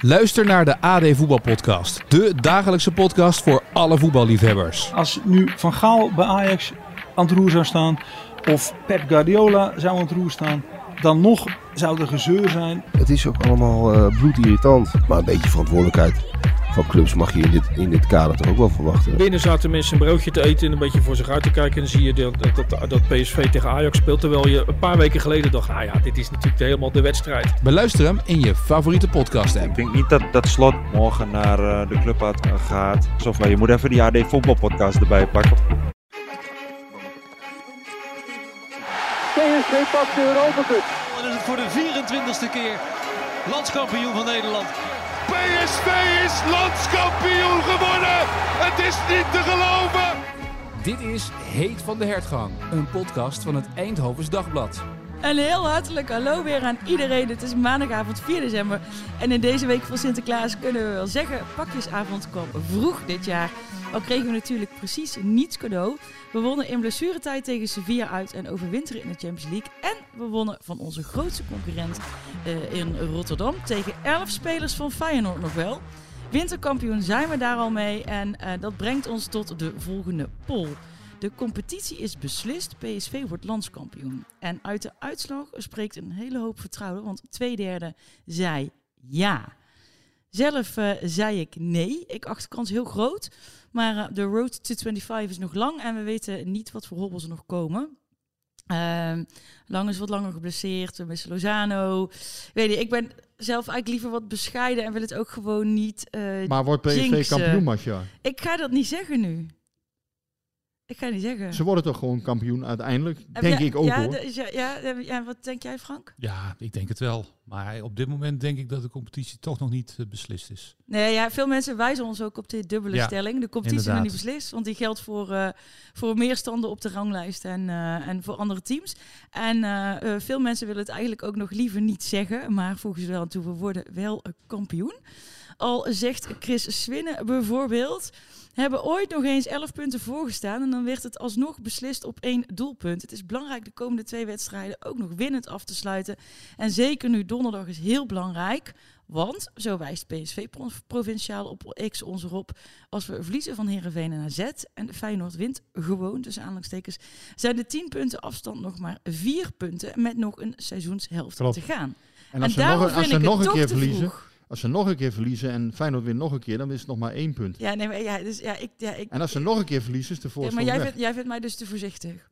Luister naar de AD Voetbalpodcast. De dagelijkse podcast voor alle voetballiefhebbers. Als nu Van Gaal bij Ajax aan het roer zou staan, of Pep Guardiola zou aan het roer staan, dan nog zou er gezeur zijn. Het is ook allemaal uh, bloedirritant. Maar een beetje verantwoordelijkheid van clubs mag je in dit, in dit kader toch ook wel verwachten. Binnen zaten mensen een broodje te eten en een beetje voor zich uit te kijken. En dan zie je dat, dat, dat PSV tegen Ajax speelt. Terwijl je een paar weken geleden dacht, nou ja, dit is natuurlijk helemaal de wedstrijd. Beluister hem in je favoriete podcast app. Ik denk niet dat, dat Slot morgen naar uh, de club gaat. Alsof je moet even die AD voetbalpodcast erbij pakken. PSV pakt de Europa Cup. Dan is het voor de 24ste keer landskampioen van Nederland. PSV is landskampioen geworden. Het is niet te geloven. Dit is Heet van de Hertgang, een podcast van het Eindhovens Dagblad. Een heel hartelijk hallo weer aan iedereen. Het is maandagavond 4 december. En in deze week van Sinterklaas kunnen we wel zeggen: pakjesavond kwam vroeg dit jaar. Al kregen we natuurlijk precies niets cadeau. We wonnen in blessuretijd tegen Sevilla uit en overwinteren in de Champions League. En we wonnen van onze grootste concurrent uh, in Rotterdam tegen 11 spelers van Feyenoord nog wel. Winterkampioen zijn we daar al mee en uh, dat brengt ons tot de volgende poll. De competitie is beslist. PSV wordt landskampioen. En uit de uitslag spreekt een hele hoop vertrouwen, want twee derde zei ja. Zelf uh, zei ik nee. Ik acht de kans heel groot. Maar uh, de road to 25 is nog lang en we weten niet wat voor hobbels er nog komen. Uh, lang is wat langer geblesseerd. We missen Lozano. Weet je, ik ben zelf eigenlijk liever wat bescheiden en wil het ook gewoon niet. Uh, maar wordt PSV jinxen. kampioen, Masja? Ik ga dat niet zeggen nu. Ik ga niet zeggen. Ze worden toch gewoon kampioen uiteindelijk? Heb denk ik ook ja, hoor. De, ja, ja, ja, wat denk jij, Frank? Ja, ik denk het wel. Maar op dit moment denk ik dat de competitie toch nog niet uh, beslist is. Nee, ja, veel mensen wijzen ons ook op die dubbele Ja, stelling. De competitie is nog niet beslist, want die geldt voor, uh, voor meer standen op de ranglijst en, uh, en voor andere teams. En uh, veel mensen willen het eigenlijk ook nog liever niet zeggen, maar voegen ze wel aan toe, we worden wel kampioen. Al zegt Chris Swinnen bijvoorbeeld, hebben ooit nog eens 11 punten voorgestaan en dan werd het alsnog beslist op één doelpunt. Het is belangrijk de komende twee wedstrijden ook nog winnend af te sluiten. En zeker nu donderdag is heel belangrijk, want zo wijst PSV provinciaal op X ons erop. Als we verliezen van Herenveen en AZ en de Feyenoord wint gewoon tussen aanhalingstekens, zijn de 10 punten afstand nog maar 4 punten met nog een seizoenshelft Klopt. te gaan. En als ze daarom nog, als ze nog een keer verliezen, vroeg. Als ze nog een keer verliezen en Feyenoord wint nog een keer, dan is het nog maar één punt. Ja, nee, maar ja, dus, ja, ik, ja, ik, En als ze nog een keer verliezen, is de ja, voorsprong maar jij weg. vindt, jij vindt mij dus te voorzichtig.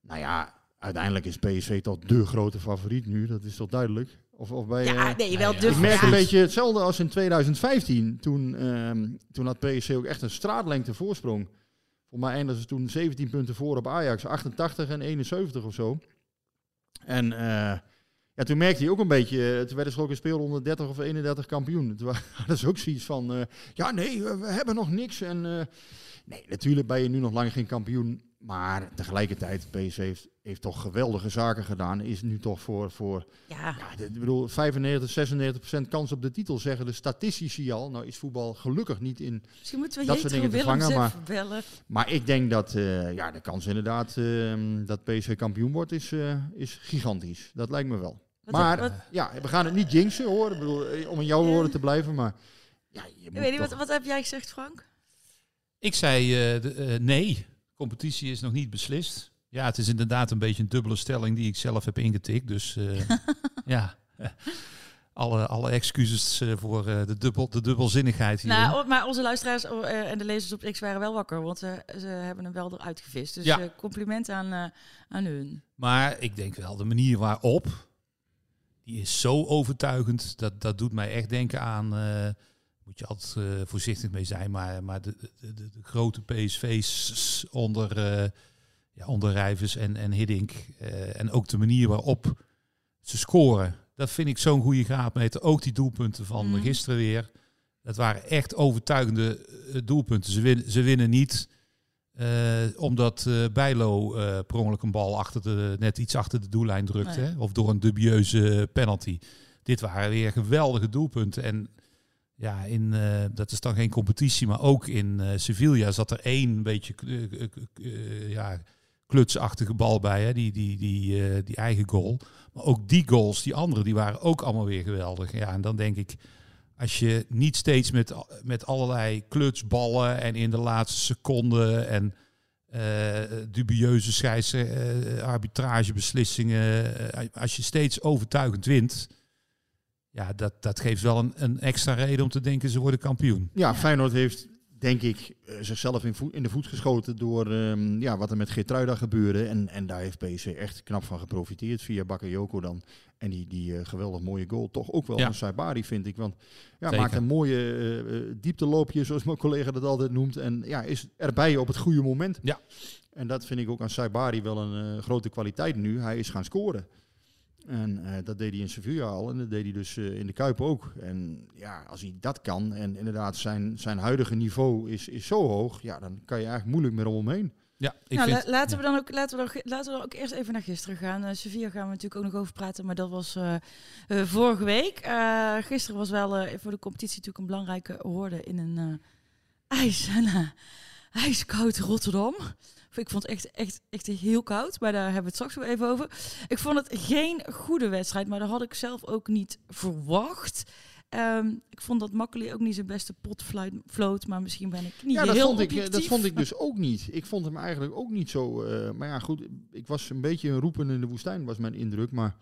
Nou ja, uiteindelijk is PSV toch de grote favoriet nu. Dat is toch duidelijk? Of, of bij, Ja, eh, nee, wel ja, de ik merk ja. een beetje hetzelfde als in 2015. Toen, ehm, toen had PSV ook echt een straatlengte voorsprong. Voor mij eindigden ze toen 17 punten voor op Ajax. 88 en 71 of zo. En eh, ja, toen merkte hij ook een beetje... eh, Toen werden ze ook in speelronde 30 of 31 kampioen. Toen hadden ze ook zoiets van... eh, ja, nee, we, we hebben nog niks. En eh, nee, natuurlijk ben je nu nog lang geen kampioen. Maar tegelijkertijd, PSV heeft, heeft toch geweldige zaken gedaan. Is nu toch voor... voor Ja, ik bedoel, 95, 96 procent kans op de titel zeggen de statistici al. Nou is voetbal gelukkig niet in. misschien moeten we dat soort dingen te vangen, bellen. Maar ik denk dat eh, ja, de kans inderdaad ehm, dat PSV kampioen wordt is, eh, is gigantisch. Dat lijkt me wel. Wat- maar wat- ja, we gaan het niet jinxen hoor. Ik bedoel, eh, om in jouw woorden te blijven. Maar ja, je Ik weet niet, toch- wat, wat heb jij gezegd, Frank? Ik zei de, nee, competitie is nog niet beslist. Ja, het is inderdaad een beetje een dubbele stelling die ik zelf heb ingetikt. Dus eh, ja, alle, alle excuses eh, voor eh, de, dubbel, de dubbelzinnigheid hier. Nou, maar onze luisteraars oh, en de lezers op X waren wel wakker, want ze, ze hebben hem wel eruit gevist. Dus Ja. compliment aan, aan hun. Maar ik denk wel, de manier waarop, die is zo overtuigend. Dat, dat doet mij echt denken aan, moet je altijd eh, voorzichtig mee zijn, maar, maar de, de, de, de grote PSV's onder, eh ja, onder Rijvers en, en Hiddink. eh, en ook de manier waarop ze scoren. Dat vind ik zo'n goede graadmeter. Ook die doelpunten van Mhm. gisteren weer. Dat waren echt overtuigende doelpunten. Ze winnen, ze winnen niet omdat Bijlo per ongeluk een bal achter de, net iets achter de doellijn drukte. Nee. Hè? Of door een dubieuze penalty. Dit waren weer geweldige doelpunten. En ja, in, eh, dat is dan geen competitie, maar ook in eh, Sevilla zat er één beetje eh, ja, klutsachtige bal bij, hè? Die, die, die, die eigen goal. Maar ook die goals, die andere, die waren ook allemaal weer geweldig. Ja, en dan denk ik, als je niet steeds met, met allerlei klutsballen en in de laatste seconde en dubieuze scheids, arbitragebeslissingen, eh, als je steeds overtuigend wint, ja, dat, dat geeft wel een, een extra reden om te denken ze worden kampioen. Ja, Feyenoord heeft, denk ik, eh, zichzelf in, voet- in de voet geschoten door ehm, ja, wat er met Geertruida gebeurde. En, en daar heeft PSV echt knap van geprofiteerd via Bakayoko dan. En die, die eh, geweldig mooie goal. Toch ook wel Ja. van Saibari, vind ik. Want ja, Zeker. maakt een mooie eh, eh, diepteloopje, zoals mijn collega dat altijd noemt. En ja, is erbij op het goede moment. Ja. En dat vind ik ook aan Saibari wel een eh, grote kwaliteit nu. Hij is gaan scoren. En eh, dat deed hij in Sevilla al en dat deed hij dus eh, in de Kuip ook. En ja, als hij dat kan en inderdaad zijn, zijn huidige niveau is, is zo hoog, ja, dan kan je eigenlijk moeilijk meer omheen. Ja, ik Nou, vind, la- laten, we dan ook, laten, we dan, laten we dan ook eerst even naar gisteren gaan. Eh Sevilla gaan we natuurlijk ook nog over praten, maar dat was eh, eh, vorige week. Eh, gisteren was wel eh, voor de competitie natuurlijk een belangrijke hoorde in een eh, ijs, en, ijskoud Rotterdam. Ik vond het echt, echt, echt heel koud, maar daar hebben we het straks wel even over. Ik vond het geen goede wedstrijd, maar dat had ik zelf ook niet verwacht. Ehm, ik vond dat Makkeli ook niet zijn beste pot fluit- floot, maar misschien ben ik niet Ja, dat heel vond, ik, eh, dat vond ik dus ook niet. Ik vond hem eigenlijk ook niet zo. eh, maar ja, goed, ik was een beetje een roepen in de woestijn, was mijn indruk. Maar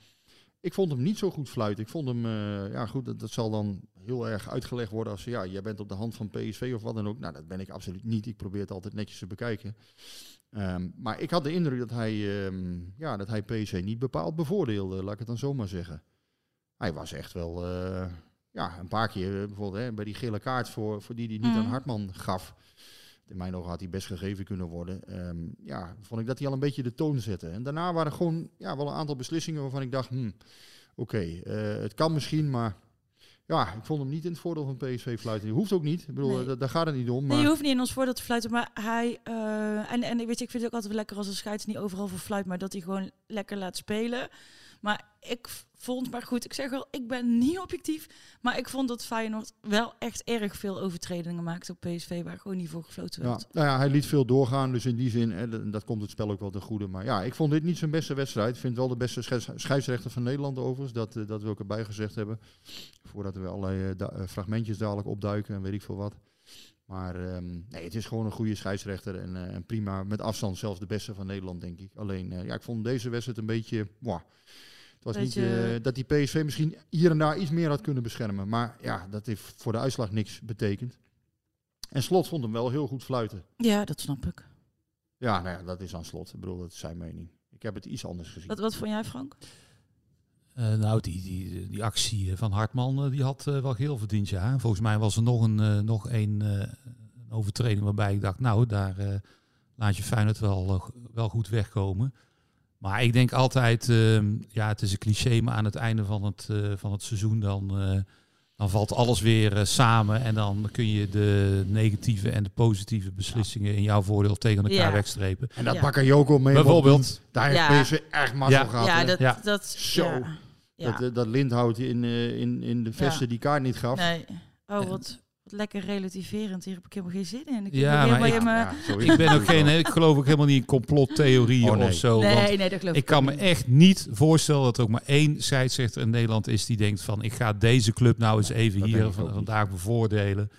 ik vond hem niet zo goed fluiten. Ik vond hem, eh, ja goed, dat, dat zal dan heel erg uitgelegd worden als ja, jij bent op de hand van PSV of wat dan ook. Nou, dat ben ik absoluut niet. Ik probeer het altijd netjes te bekijken. Ehm, maar ik had de indruk dat hij, ehm, ja, dat hij PSV niet bepaald bevoordeelde, laat ik het dan zo maar zeggen. Hij was echt wel, eh, ja, een paar keer eh, bijvoorbeeld hè, bij die gele kaart voor, voor die hij niet Mhm. aan Hartman gaf. In mijn ogen had hij best gegeven kunnen worden. Ehm, ja, vond ik dat hij al een beetje de toon zette. En daarna waren gewoon ja, wel een aantal beslissingen waarvan ik dacht, hmm, oké, eh, het kan misschien, maar ja, ik vond hem niet in het voordeel van PSV fluiten. Die hoeft ook niet. Ik bedoel, Nee. daar gaat het niet om. Maar Nee, je hoeft niet in ons voordeel te fluiten, maar hij... eh, en, en weet je, ik vind het ook altijd wel lekker als een scheids niet overal voor fluit, maar dat hij gewoon lekker laat spelen. Maar ik vond, maar goed, ik zeg al, ik ben niet objectief, maar ik vond dat Feyenoord wel echt erg veel overtredingen maakte op PSV, waar gewoon niet voor gefloten ja, werd. nou ja, hij liet veel doorgaan. Dus in die zin, hè, dat, komt het spel ook wel ten goede. Maar ja, ik vond dit niet zijn beste wedstrijd. Ik vind wel de beste scheids- scheidsrechter van Nederland overigens. Dat, eh, dat wil ik erbij gezegd hebben. Voordat we allerlei eh, eh, fragmentjes dadelijk opduiken en weet ik veel wat. Maar ehm, nee, het is gewoon een goede scheidsrechter. En, prima, met afstand zelfs de beste van Nederland, denk ik. Alleen, ja, ik vond deze wedstrijd een beetje... mwah. Het was niet Beetje- eh, dat die PSV misschien hier en daar iets meer had kunnen beschermen. Maar ja, dat heeft voor de uitslag niks betekend. En Slot vond hem wel heel goed fluiten. Ja, dat snap ik. Ja, nou ja, dat is aan Slot. Ik bedoel, dat is zijn mening. Ik heb het iets anders gezien. Wat, wat vond jij, Frank? Eh, nou, die, die, die actie van Hartman, eh, die had wel geel verdiend, ja. En volgens mij was er nog een, eh, nog een, eh, een overtreding waarbij ik dacht, nou, daar eh, laat je Feyenoord wel, wel goed wegkomen. Maar ik denk altijd, ehm, ja, het is een cliché, maar aan het einde van het, eh, van het seizoen dan, eh, dan valt alles weer eh, samen. En dan kun je de negatieve en de positieve beslissingen in jouw voordeel tegen elkaar Ja. wegstrepen. En dat Ja. Bakayoko mee Bijvoorbeeld. Daar heeft Ja. PSV echt mazzel Ja. gehad. ja, dat, Ja. dat... Zo. Ja. Dat, dat Lindhout in, eh, in, in de vesten Ja. die kaart niet gaf. Nee. Oh, wat lekker relativerend. Hier heb ik helemaal geen zin in. Ik Ja, ben maar ik- Ja, Ik ben ook geen, ik geloof ook helemaal niet in complottheorieën Oh, nee. of zo. want Nee, nee, dat geloof ik Ik kan me echt niet voorstellen dat er ook maar één scheidsrechter in Nederland is die denkt van ik ga deze club nou eens even hier van, vandaag bevoordelen.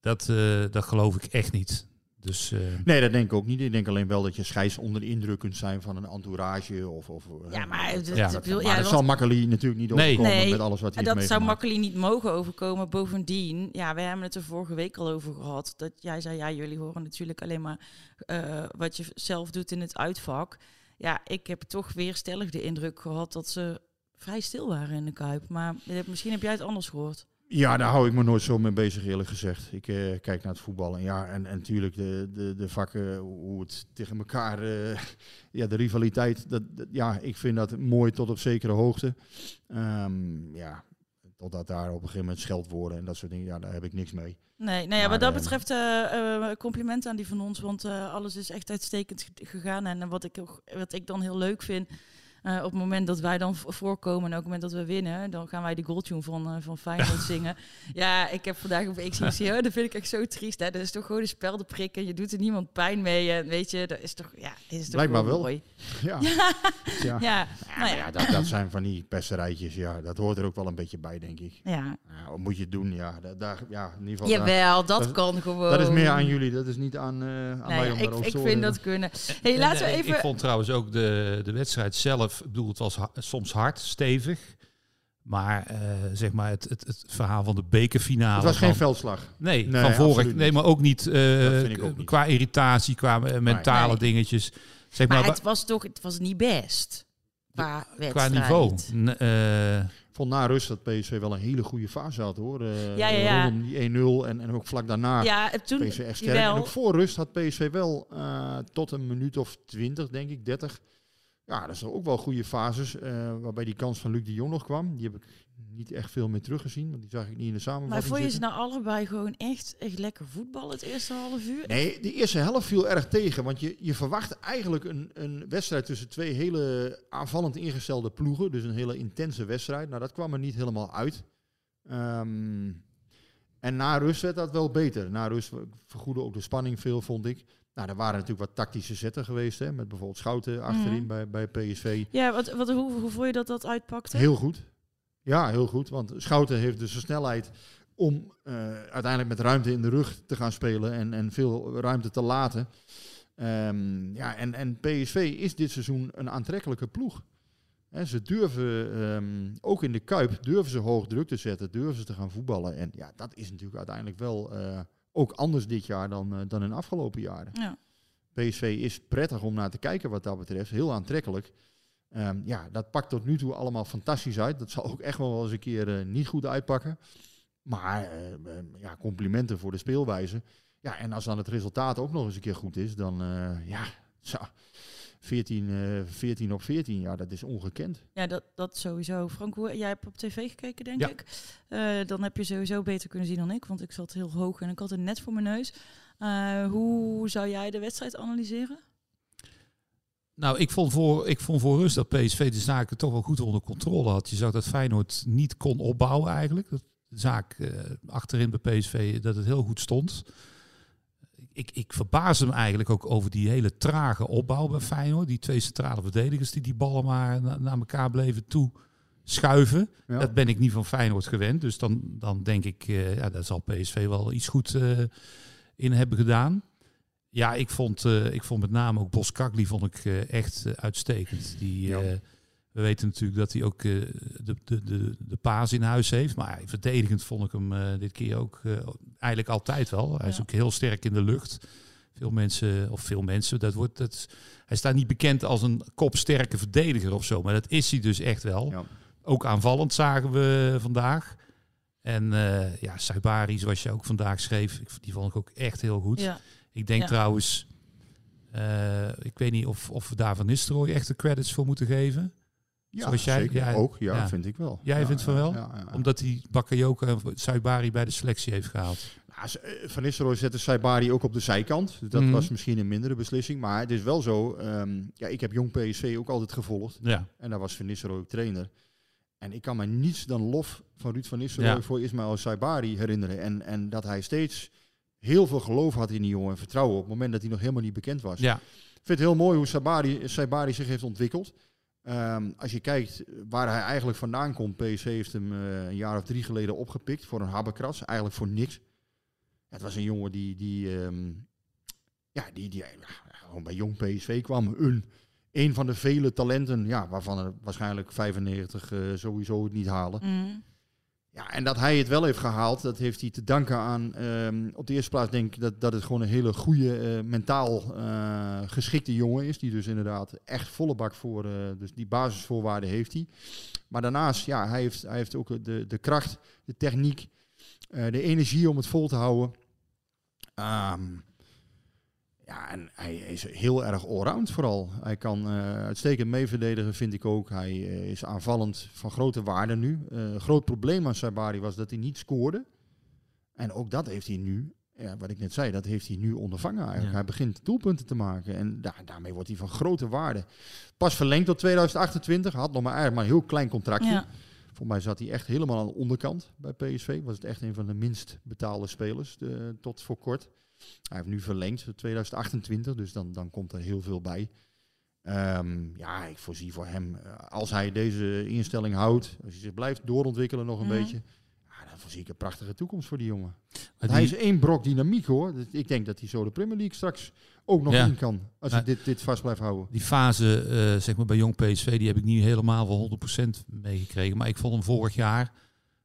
Dat, eh, dat geloof ik echt niet. Dus eh, Nee, dat denk ik ook niet. Ik denk alleen wel dat je scheids onder de indruk kunt zijn van een entourage. Of, of, Ja, eh, maar het- dat, het- dat, wil- maar ja, dat want- zal Makkeli natuurlijk niet Nee. overkomen Nee, met alles wat hij heeft dat zou meegemaakt. Makkeli niet mogen overkomen. Bovendien, ja, we hebben het er vorige week al over gehad. Dat jij zei, ja, jullie horen natuurlijk alleen maar eh, wat je zelf doet in het uitvak. Ja, ik heb toch weer stellig de indruk gehad dat ze vrij stil waren in de Kuip. Maar misschien heb jij het anders gehoord. Ja, daar hou ik me nooit zo mee bezig, eerlijk gezegd. Ik eh, kijk naar het voetbal. En ja, en, en natuurlijk de, de, de vakken, hoe het tegen elkaar, eh, ja, de rivaliteit. Dat, dat- ja, ik vind dat mooi tot op zekere hoogte. Ehm, ja, totdat daar op een gegeven moment scheldwoorden en dat soort dingen, ja, daar heb ik niks mee. Nee, nou ja, wat dat eh, betreft uh, complimenten aan die van ons, want alles is echt uitstekend ge- gegaan. En wat ik, ook- wat ik dan heel leuk vind, eh, op het moment dat wij dan voorkomen en ook op het moment dat we winnen, dan gaan wij die goaltune van, eh, van Feyenoord zingen. Ja, ik heb vandaag op XCC, oh, dat vind ik echt zo triest. Hè? Dat is toch gewoon een spel te prikken, je doet er niemand pijn mee. En weet je, dat is toch, ja, dit is toch Blijkbaar gewoon wel. mooi. Ja. ja. Ja. nou ja. ja, dat, dat zijn van die pesterijtjes, ja, dat hoort er ook wel een beetje bij, denk ik. Ja. Ja, wat moet je het doen? Ja, da- daar, ja in ieder geval. Jawel, daar- dat kan gewoon. Dat is meer aan jullie, dat is niet aan, eh aan Nou mij om ik, daarover ik vind dat kunnen. Hey, En, laten we even. Ik vond trouwens ook de, de wedstrijd zelf, ik bedoel, het was ha- soms hard, stevig. Maar eh, zeg maar het, het, het verhaal van de bekerfinale. Het was geen veldslag. Nee, Nee, van vorig. Nee, maar ook niet, eh, ik ook niet. qua irritatie, qua eh, mentale Nee. dingetjes. Zeg maar, het was toch, het was niet best. Qua, qua wedstrijd. niveau. N- eh, Ik vond na rust dat PSV wel een hele goede fase had hoor. Eh, Ja, ja, ja. Rondom die 1-0 en, en ook vlak daarna. Ja, en toen- PSV echt sterk. jawel. En ook voor rust had PSV wel eh, tot een minuut of 20, denk ik, 30. Ja, dat zijn ook wel goede fases. eh, waarbij die kans van Luc de Jong nog kwam. Die heb ik niet echt veel meer teruggezien. Want die zag ik niet in de samenvatting Maar vond je ze nou allebei gewoon echt, echt lekker voetballen het eerste half uur? Nee, de eerste helft viel erg tegen. Want je, je verwacht eigenlijk een, een wedstrijd tussen twee hele aanvallend ingestelde ploegen. Dus een hele intense wedstrijd. Nou, dat kwam er niet helemaal uit. Ehm, en na rust werd dat wel beter. Na rust vergoedde ook de spanning veel, vond ik. Nou, er waren natuurlijk wat tactische zetten geweest. Hè, met bijvoorbeeld Schouten achterin Mhm. bij, bij PSV. Ja, wat, wat, hoe, hoe vond je dat dat uitpakte? Heel goed. Ja, heel goed. Want Schouten heeft dus de snelheid om eh, uiteindelijk met ruimte in de rug te gaan spelen en, en veel ruimte te laten. Ehm, ja, en, en PSV is dit seizoen een aantrekkelijke ploeg. Ze durven, ehm, ook in de Kuip, durven ze hoog druk te zetten, durven ze te gaan voetballen. En ja, dat is natuurlijk uiteindelijk wel eh, ook anders dit jaar dan, eh, dan in de afgelopen jaren. Ja. PSV is prettig om naar te kijken wat dat betreft, heel aantrekkelijk. Ehm, ja, dat pakt tot nu toe allemaal fantastisch uit. Dat zal ook echt wel eens een keer eh, niet goed uitpakken. Maar eh, eh, ja, complimenten voor de speelwijze. Ja, en als dan het resultaat ook nog eens een keer goed is, dan ja, zo, 14, eh 14 op 14, ja, dat is ongekend. Ja, dat, dat sowieso. Frank, hoe- jij hebt op tv gekeken, denk Ja. ik. Eh, dan heb je sowieso beter kunnen zien dan ik, want ik zat heel hoog en ik had het net voor mijn neus. Eh, hoe zou jij de wedstrijd analyseren? Nou, ik vond, voor, ik vond voor rust dat PSV de zaken toch wel goed onder controle had. Je zag dat Feyenoord niet kon opbouwen eigenlijk. Dat de zaak eh, achterin bij PSV, dat het heel goed stond. Ik, ik verbaas hem eigenlijk ook over die hele trage opbouw bij Feyenoord. Die twee centrale verdedigers die die ballen maar na- naar elkaar bleven toe schuiven. Ja. Dat ben ik niet van Feyenoord gewend. Dus dan, dan denk ik, eh, ja, daar zal PSV wel iets goed eh, in hebben gedaan. Ja, ik vond, eh, ik vond met name ook Boskakli vond ik echt uitstekend. Die, Ja. We weten natuurlijk dat hij ook eh, de, de, de, de paas in huis heeft. Maar verdedigend vond ik hem eh, dit keer ook eh, eigenlijk altijd wel. Hij is Ja. ook heel sterk in de lucht. Veel mensen, of veel mensen, dat wordt, dat, hij staat niet bekend als een kopsterke verdediger of zo. Maar dat is hij dus echt wel. Ja. Ook aanvallend zagen we vandaag. En eh ja, Saibari, zoals je ook vandaag schreef, die vond ik ook echt heel goed. Ja. Ik denk Ja. trouwens, ik weet niet of, of we daar Van Nistelrooy echt de credits voor moeten geven. Ja, Zoals jij, zeker. Ook, ja, vind ik wel. Jij Ja, vindt van wel? Omdat hij Bakayoko en Saibari bij de selectie heeft gehaald. Nou, eh, Van Nistelrooy zette Saibari ook op de zijkant. Dat Mhm. was misschien een mindere beslissing. Maar het is wel zo. ehm, ja, ik heb jong PSV ook altijd gevolgd. Ja. En daar was Van Nistelrooy ook trainer. En ik kan me niets dan lof van Ruud van Nistelrooy voor Ismaël Saibari herinneren. En, en dat hij steeds heel veel geloof had in die jongen en vertrouwen op het moment dat hij nog helemaal niet bekend was. Ja. Ik vind het heel mooi hoe Saibari, Saibari zich heeft ontwikkeld. Ehm, als je kijkt waar hij eigenlijk vandaan komt. PSV heeft hem eh, een jaar of drie geleden opgepikt voor een habekras. Eigenlijk voor niks. Het was een jongen die, die, ehm, ja, die, die gewoon bij jong PSV kwam. Een, een van de vele talenten, ja, waarvan er waarschijnlijk 95 eh, sowieso het niet halen. Mm. Ja, en dat hij het wel heeft gehaald, dat heeft hij te danken aan. ehm, op de eerste plaats denk ik dat, dat het gewoon een hele goede, eh, mentaal eh, geschikte jongen is. Die dus inderdaad echt volle bak voor. eh, dus die basisvoorwaarden heeft hij. Maar daarnaast, ja, hij heeft, hij heeft ook de, de kracht, de techniek, de energie om het vol te houden. Ehm, Ja, en hij is heel erg allround vooral. Hij kan uh, uitstekend meeverdedigen, vind ik ook. Hij uh, is aanvallend van grote waarde nu. Een groot probleem aan Sabari was dat hij niet scoorde. En ook dat heeft hij nu, ja, wat ik net zei, dat heeft hij nu ondervangen eigenlijk. Ja. Hij begint doelpunten te maken en da daarmee wordt hij van grote waarde. Pas verlengd tot 2028, had nog maar eigenlijk maar een heel klein contractje. Ja. Voor mij zat hij echt helemaal aan de onderkant bij PSV. Was het echt een van de minst betaalde spelers de, tot voor kort. Hij heeft nu verlengd tot 2028, dus dan, dan komt er heel veel bij. Um, ja, ik voorzie voor hem, als hij deze instelling houdt, als hij zich blijft doorontwikkelen nog een mm. beetje, ja, dan voorzie ik een prachtige toekomst voor die jongen. Die... Hij is één brok dynamiek hoor. Ik denk dat hij zo de Premier League straks ook nog ja. in kan, als hij dit, dit vast blijft houden. Die fase uh, zeg maar bij jong PSV, die heb ik niet helemaal voor 100% meegekregen. Maar ik vond hem vorig jaar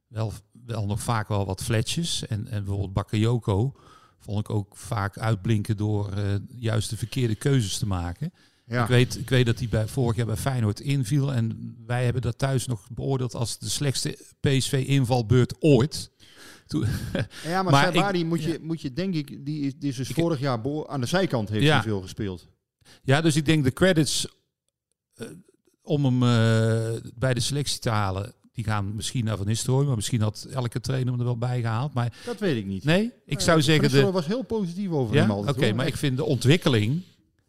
wel, wel nog vaak wel wat fletjes. En, en bijvoorbeeld Bakayoko vond ik ook vaak uitblinken door uh, juist de verkeerde keuzes te maken. Ja. Ik, weet, ik weet dat hij bij, vorig jaar bij Feyenoord inviel. En wij hebben dat thuis nog beoordeeld als de slechtste PSV-invalbeurt ooit. Toen, ja, maar, maar Sabari moet, je, moet je denk ik, die is, die is dus ik, vorig jaar aan de zijkant heeft ja. hij veel gespeeld. Ja, dus ik denk de credits uh, om hem uh, bij de selectie te halen, die gaan misschien naar Van Nistelrooy, maar misschien had elke trainer hem er wel bij gehaald. Maar dat weet ik niet. Nee, ik zou zeggen... de was heel positief over ja? hem altijd. Oké, okay, maar ik vind de ontwikkeling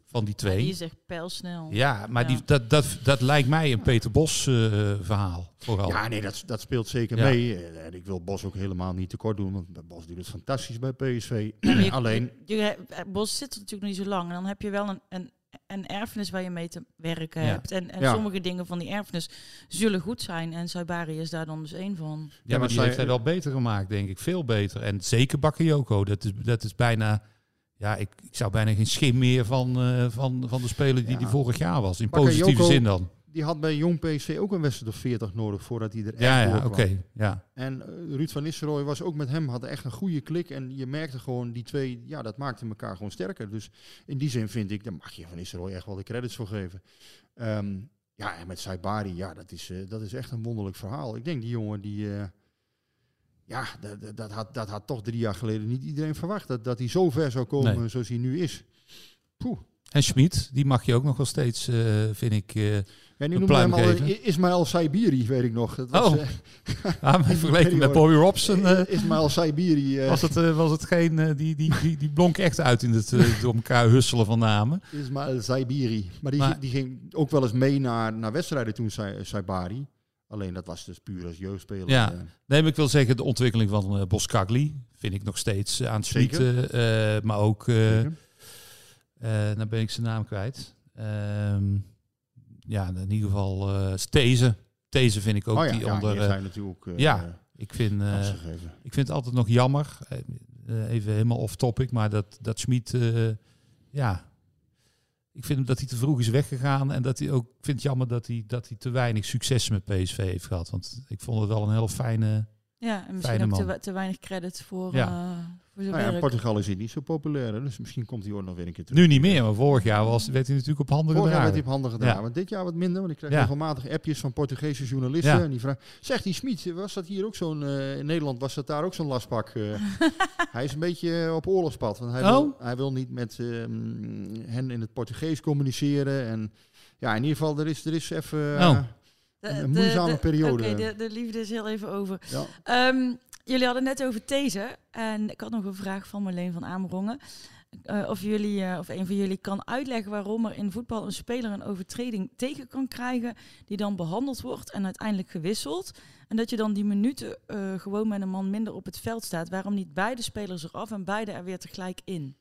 van die twee... Ja, die is echt pijlsnel. Ja, maar Die, dat, dat, dat lijkt mij een Peter Bos uh, verhaal, vooral. Ja, nee, dat, dat speelt zeker ja. mee. En ik wil Bos ook helemaal niet tekort doen, want Bos doet het fantastisch bij PSV. Je, Alleen... Je, je, Bos zit er natuurlijk nog niet zo lang. En dan heb je wel een, een een erfenis waar je mee te werken ja. hebt. En, en ja. sommige dingen van die erfenis zullen goed zijn. En Saibari is daar dan dus één van. Ja, maar, maar die heeft hij wel beter gemaakt, denk ik. Veel beter. En zeker Bakayoko. Dat is, dat is bijna... Ja, ik, ik zou bijna geen schim meer van, uh, van, van de speler die die vorig jaar was. In Bakayoko, positieve zin dan. Die had bij Jong PSV ook een wedstrijd of 40 nodig voordat hij er echt ja, ja, oké. Okay, ja. En uh, Ruud van Nistelrooy was ook met hem, had echt een goede klik. En je merkte gewoon, die twee, ja, dat maakte elkaar gewoon sterker. Dus in die zin vind ik, daar mag je van Nistelrooy echt wel de credits voor geven. Um, ja, en met Saibari, ja, dat is, uh, dat is echt een wonderlijk verhaal. Ik denk die jongen die... Uh, ja, dat, dat, had, dat had toch drie jaar geleden niet iedereen verwacht. Dat, dat hij zo ver zou komen nee. zoals hij nu is. Poeh. En Schmid, die mag je ook nog wel steeds, uh, vind ik, uh, ja, nu noemde hem al Ismaël Saibiri, weet ik nog. Dat was, oh, uh, ah, vergeleken met Bobby Robson. Uh, Ismaël Saibiri. was, het, was het geen, die, die, die, die blonk echt uit in het door elkaar husselen van namen. Ismaël Saibiri. Maar die, maar, die ging ook wel eens mee naar, naar wedstrijden toen, Saibari. Alleen dat was dus puur als jeugdspeler. Ja, nee, maar ik wil zeggen, de ontwikkeling van uh, Boskagli vind ik nog steeds aan het schieten. maar ook... Uh, dan ben ik zijn naam kwijt. Uh, ja, in ieder geval uh, These. These vind ik ook oh ja, die ja, onder. Die zijn natuurlijk. Uh, ja, ik vind, ik vind het altijd nog jammer. even helemaal off topic, maar dat, dat Schmid. ja, ik vind dat hij te vroeg is weggegaan. En dat hij ook. Ik vind het jammer dat hij, dat hij te weinig succes met PSV heeft gehad. Want ik vond het wel een hele fijne. Ja, en misschien ook te, te, weinig credit voor. Ja. Voor nou ja, Portugal is hij niet zo populair, hè? dus misschien komt hij ooit nog weer een keer terug. Nu niet meer, maar vorig jaar was, werd hij natuurlijk op handen vorig gedragen. Vorig jaar werd hij op handen gedragen, ja. maar dit jaar wat minder, want ik krijg ja. regelmatig appjes van Portugese journalisten. Ja. En die vragen, zegt die Smit, was dat hier ook zo'n, uh, in Nederland was dat daar ook zo'n lastpak? Uh, hij is een beetje op oorlogspad, want hij, oh? wil, hij wil niet met uh, hen in het Portugees communiceren. En ja, in ieder geval, er is, er is even... Oh. De, een moeizame de, de, periode. Oké, okay, de, de, liefde is heel even over. Ja. Um, jullie hadden net over These. En ik had nog een vraag van Marleen van Amerongen. Uh, of jullie, uh, of een van jullie kan uitleggen waarom er in voetbal een speler een overtreding tegen kan krijgen, die dan behandeld wordt en uiteindelijk gewisseld. En dat je dan die minuten uh, gewoon met een man minder op het veld staat. Waarom niet beide spelers eraf en beide er weer tegelijk in?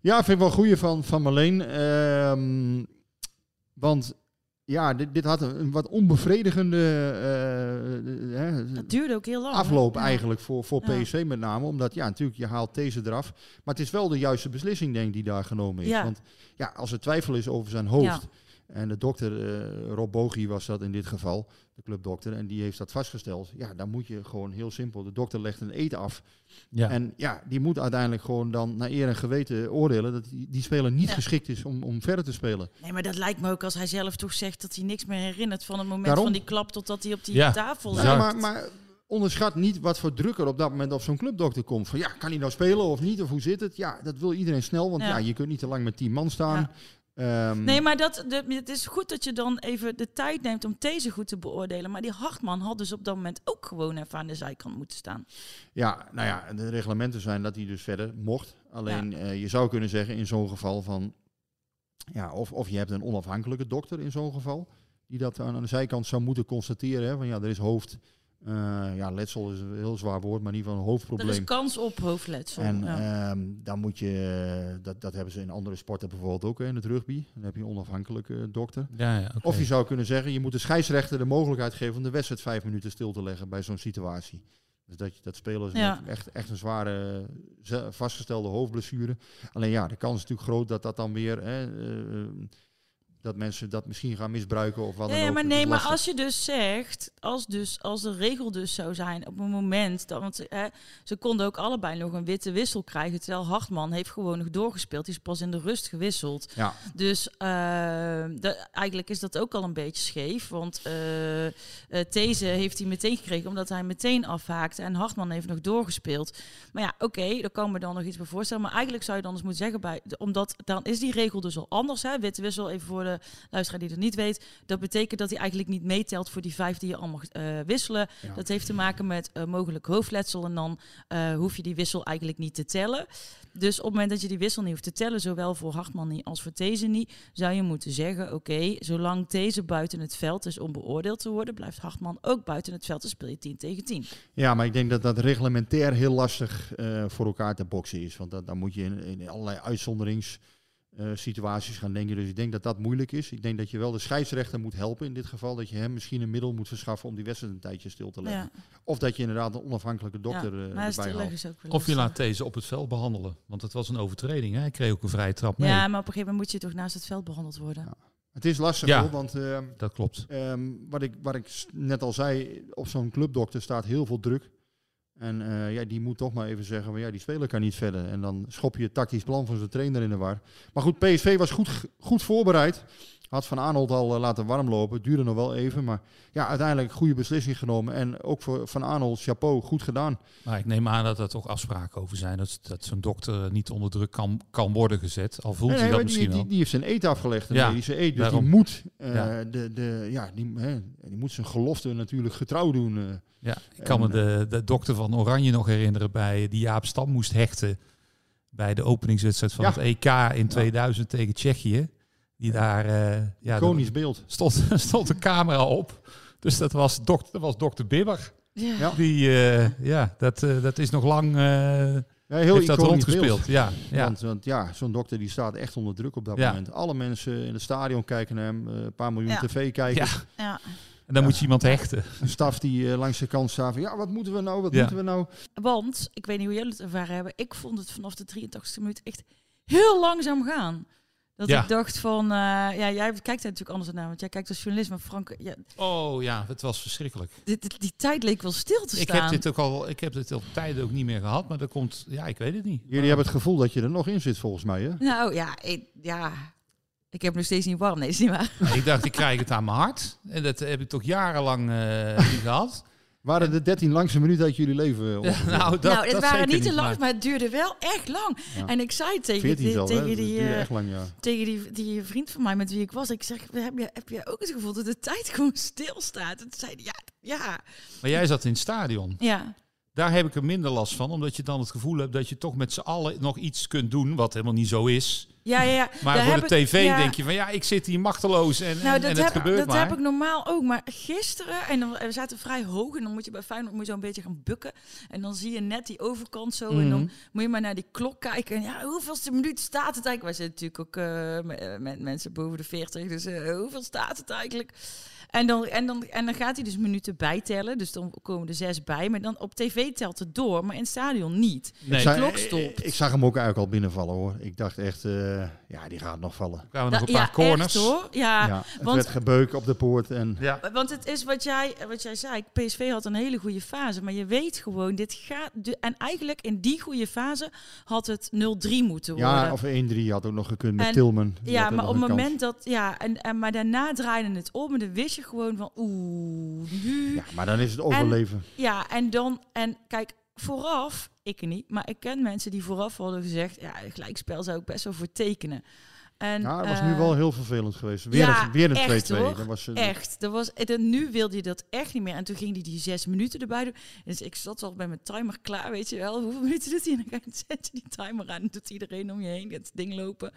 Ja, vind ik wel een goeie van, van Marleen. Um, want ja, dit, dit had een, een wat onbevredigende uh, uh, dat duurde ook heel lang, afloop eigenlijk voor, voor ja. PSV met name. Omdat ja, natuurlijk, je haalt deze eraf. Maar het is wel de juiste beslissing, denk ik, die daar genomen is. Ja. Want ja, als er twijfel is over zijn hoofd. En de dokter, uh, Rob Bogie was dat in dit geval, de clubdokter, en die heeft dat vastgesteld. Ja, dan moet je gewoon heel simpel, de dokter legt een eten af. Ja. En ja, die moet uiteindelijk gewoon dan naar eer en geweten oordelen dat die, die speler niet ja. geschikt is om, om verder te spelen. Nee, maar dat lijkt me ook als hij zelf toch zegt dat hij niks meer herinnert van het moment Daarom? van die klap totdat hij op die ja. tafel ligt. Ja, maar, maar onderschat niet wat voor druk er op dat moment op zo'n clubdokter komt. Van ja, kan hij nou spelen of niet? Of hoe zit het? Ja, dat wil iedereen snel. Want ja, Ja. je kunt niet te lang met tien man staan. Ehm, Nee, maar dat, de, het is goed dat je dan even de tijd neemt om deze goed te beoordelen. Maar die Hartman had dus op dat moment ook gewoon even aan de zijkant moeten staan. Ja, nou ja, de reglementen zijn dat hij dus verder mocht. Alleen eh, je zou kunnen zeggen in zo'n geval van... Ja, of, of je hebt een onafhankelijke dokter in zo'n geval... die dat aan de zijkant zou moeten constateren. Hè, van ja, er is hoofd... eh, ja, letsel is een heel zwaar woord, maar in ieder geval een Er hoofdprobleem. is kans op hoofdletsel. En ja. ehm, dan moet je, dat, dat hebben ze in andere sporten bijvoorbeeld ook, hè, in het rugby. Dan heb je een onafhankelijke dokter. Ja, ja, oké. Of je zou kunnen zeggen, je moet de scheidsrechter de mogelijkheid geven om de wedstrijd vijf minuten stil te leggen bij zo'n situatie. Dus dat, je- dat spelers Ja. echt, echt een zware vastgestelde hoofdblessure. Alleen ja, de kans is natuurlijk groot dat dat dan weer, hè, eh, eh, dat mensen dat misschien gaan misbruiken of wat dan ook. maar nee, maar als je dus zegt, als, dus, als de regel dus zou zijn op een moment, dat, want hè, ze konden ook allebei nog een witte wissel krijgen, terwijl Hartman heeft gewoon nog doorgespeeld, die is pas in de rust gewisseld. Ja. Dus eh, de, eigenlijk is dat ook al een beetje scheef, want eh eh, These heeft hij meteen gekregen omdat hij meteen afhaakte en Hartman heeft nog doorgespeeld. Maar ja, oké, daar kan ik me dan nog iets bij voorstellen, maar eigenlijk zou je dan eens moeten zeggen, bij, omdat dan is die regel dus al anders, hè, witte wissel, even voor de luisteraar die het niet weet, dat betekent dat hij eigenlijk niet meetelt voor die vijf die je allemaal eh, wisselen. Ja. Dat heeft te maken met eh, mogelijk hoofdletsel en dan eh, hoef je die wissel eigenlijk niet te tellen. Dus op het moment dat je die wissel niet hoeft te tellen, zowel voor Hartman niet als voor These niet, zou je moeten zeggen, oké, zolang These buiten het veld is om beoordeeld te worden, blijft Hartman ook buiten het veld en speel je 10 tegen 10. Ja, maar ik denk dat dat reglementair heel lastig eh, voor elkaar te boksen is. Want dat, dan moet je in, in allerlei uitzonderingssituaties gaan denken. Dus ik denk dat dat moeilijk is. Ik denk dat je wel de scheidsrechter moet helpen in dit geval. Dat je hem misschien een middel moet verschaffen om die wedstrijd een tijdje stil te leggen. Ja. Of dat je inderdaad een onafhankelijke dokter Ja, eh, maar erbij haalt. Of je laat deze op het veld behandelen. Want het was een overtreding. Hè? Hij kreeg ook een vrije trap mee. Ja, maar op een gegeven moment moet je toch naast het veld behandeld worden. Het is lastig Ja. hoor, want eh, Dat klopt. Ehm, wat, ik, wat ik net al zei, op zo'n clubdokter staat heel veel druk. En eh, ja, die moet toch maar even zeggen, van, ja, die speler kan niet verder. En dan schop je het tactisch plan van zijn trainer in de war. Maar goed, PSV was goed, goed voorbereid. Had Van Arnold al eh, laten warmlopen. Het duurde nog wel even, maar ja, uiteindelijk goede beslissing genomen. En ook voor Van Arnold, chapeau, goed gedaan. Maar ik neem aan dat er toch afspraken over zijn. Dat, dat zo'n dokter niet onder druk kan, kan worden gezet. Al voelt Nee, hij nee, dat die, misschien die, wel. die heeft zijn eet afgelegd, Ja, medische eet. Dus daarom. die moet, eh, Ja. de, de, ja, die, hè, die moet zijn gelofte natuurlijk getrouw doen. eh. Ja, ik kan En, me de, de dokter van Oranje nog herinneren bij die Jaap Stam moest hechten bij de openingswedstrijd van Ja. het EK in 2000 tegen Tsjechië. Die daar, eh ja, Iconisch er beeld. stond, stond een camera op. Dus dat was dokter, dat was dokter Bibber. Ja. Die, eh, ja, dat, eh, dat is nog lang, eh Ja, heel heeft dat iconisch rondgespeeld. Ja, ja. Want, want ja, zo'n dokter die staat echt onder druk op dat Ja. moment. Alle mensen in het stadion kijken naar hem. Een paar miljoen Ja. tv-kijkers. Ja. En dan moet je iemand hechten. Een staf die langs de kant staat van... Ja, wat moeten we nou? Wat Ja. moeten we nou? Want, ik weet niet hoe jullie het ervaren hebben, ik vond het vanaf de 83e minuut echt heel langzaam gaan. Dat Ja. ik dacht van, eh, ja, jij kijkt er natuurlijk anders naar, want jij kijkt als journalist, maar Frank, ja, Oh ja, het was verschrikkelijk. dit, dit- die tijd leek wel stil te Ik staan. heb dit ook al, ik heb dit op tijden ook niet meer gehad, maar dat komt, ja, ik weet het niet. Jullie hebben het gevoel dat je er nog in zit volgens mij, hè? Nou ja, ik, ja, ik heb nog steeds niet warm, nee, is niet waar. Ik dacht, ik krijg het aan mijn hart. En dat heb ik toch jarenlang eh, niet gehad. Waren de 13 langste minuten uit jullie leven? ongeveer? nou, dat, nou, het dat waren zeker niet te lang, maar- maar het duurde wel echt lang. Ja. En ik zei tegen, 14 die, tegen, die, eh, echt lang, ja. tegen die, die vriend van mij met wie ik was, ik zeg, heb je, heb je ook het gevoel dat de tijd gewoon stilstaat? En toen zei hij, ja, ja, Maar jij zat in het stadion. ja. Daar heb ik er minder last van, omdat je dan het gevoel hebt dat je toch met z'n allen nog iets kunt doen, wat helemaal niet zo is. Ja, ja, ja. Maar Daar voor de ik- tv ja. denk je van ja, ik zit hier machteloos en, Nou, en, dat, en het heb, gebeurt dat maar. heb ik normaal ook. Maar gisteren, en dan, we zaten vrij hoog. En dan moet je bij Feyenoord moet je zo een beetje gaan bukken. En dan zie je net die overkant zo. En dan Mhm. moet je maar naar die klok kijken. En ja, hoeveelste minuut staat het eigenlijk? Wij zitten natuurlijk ook eh, met, met mensen boven de 40. Dus eh, hoeveel staat het eigenlijk? En dan, en, dan, en dan gaat hij dus minuten bijtellen. Dus dan komen er zes bij. Maar dan op tv telt het door, maar in het stadion niet. Nee. Ik De zag- klok ik- stopt. Ik zag hem ook eigenlijk al binnenvallen, hoor. Ik dacht echt, eh, ja, die gaat nog vallen. Kwamen nog een Ja, paar corners. echt, hoor. Ja, ja, het want- werd gebeuk op de poort en... Ja. Want het is wat jij, wat jij zei. PSV had een hele goede fase. Maar je weet gewoon, dit gaat. De, en eigenlijk in die goede fase had het 0-3 moeten worden. Ja, of 1-3 had ook nog gekund met En- Tilman. Ja, maar op het moment dat. Ja, en, en, maar daarna draaide het om. En dan wist je gewoon van oeh, nu. Ja, maar dan is het overleven. En, ja, en dan, en kijk, vooraf, ik niet, maar ik ken mensen die vooraf hadden gezegd, ja, gelijkspel zou ik best wel voor tekenen. En, ja, dat was uh, nu wel heel vervelend geweest. Weer ja, een, weer een 2-2. echt, hoor. Dat was, uh, echt. Dat was, en nu wilde je dat echt niet meer. En toen ging hij die zes minuten erbij doen. Dus ik zat al bij mijn timer klaar, weet je wel. Hoeveel minuten doet hij? En dan zet je die timer aan. En doet iedereen om je heen het ding lopen.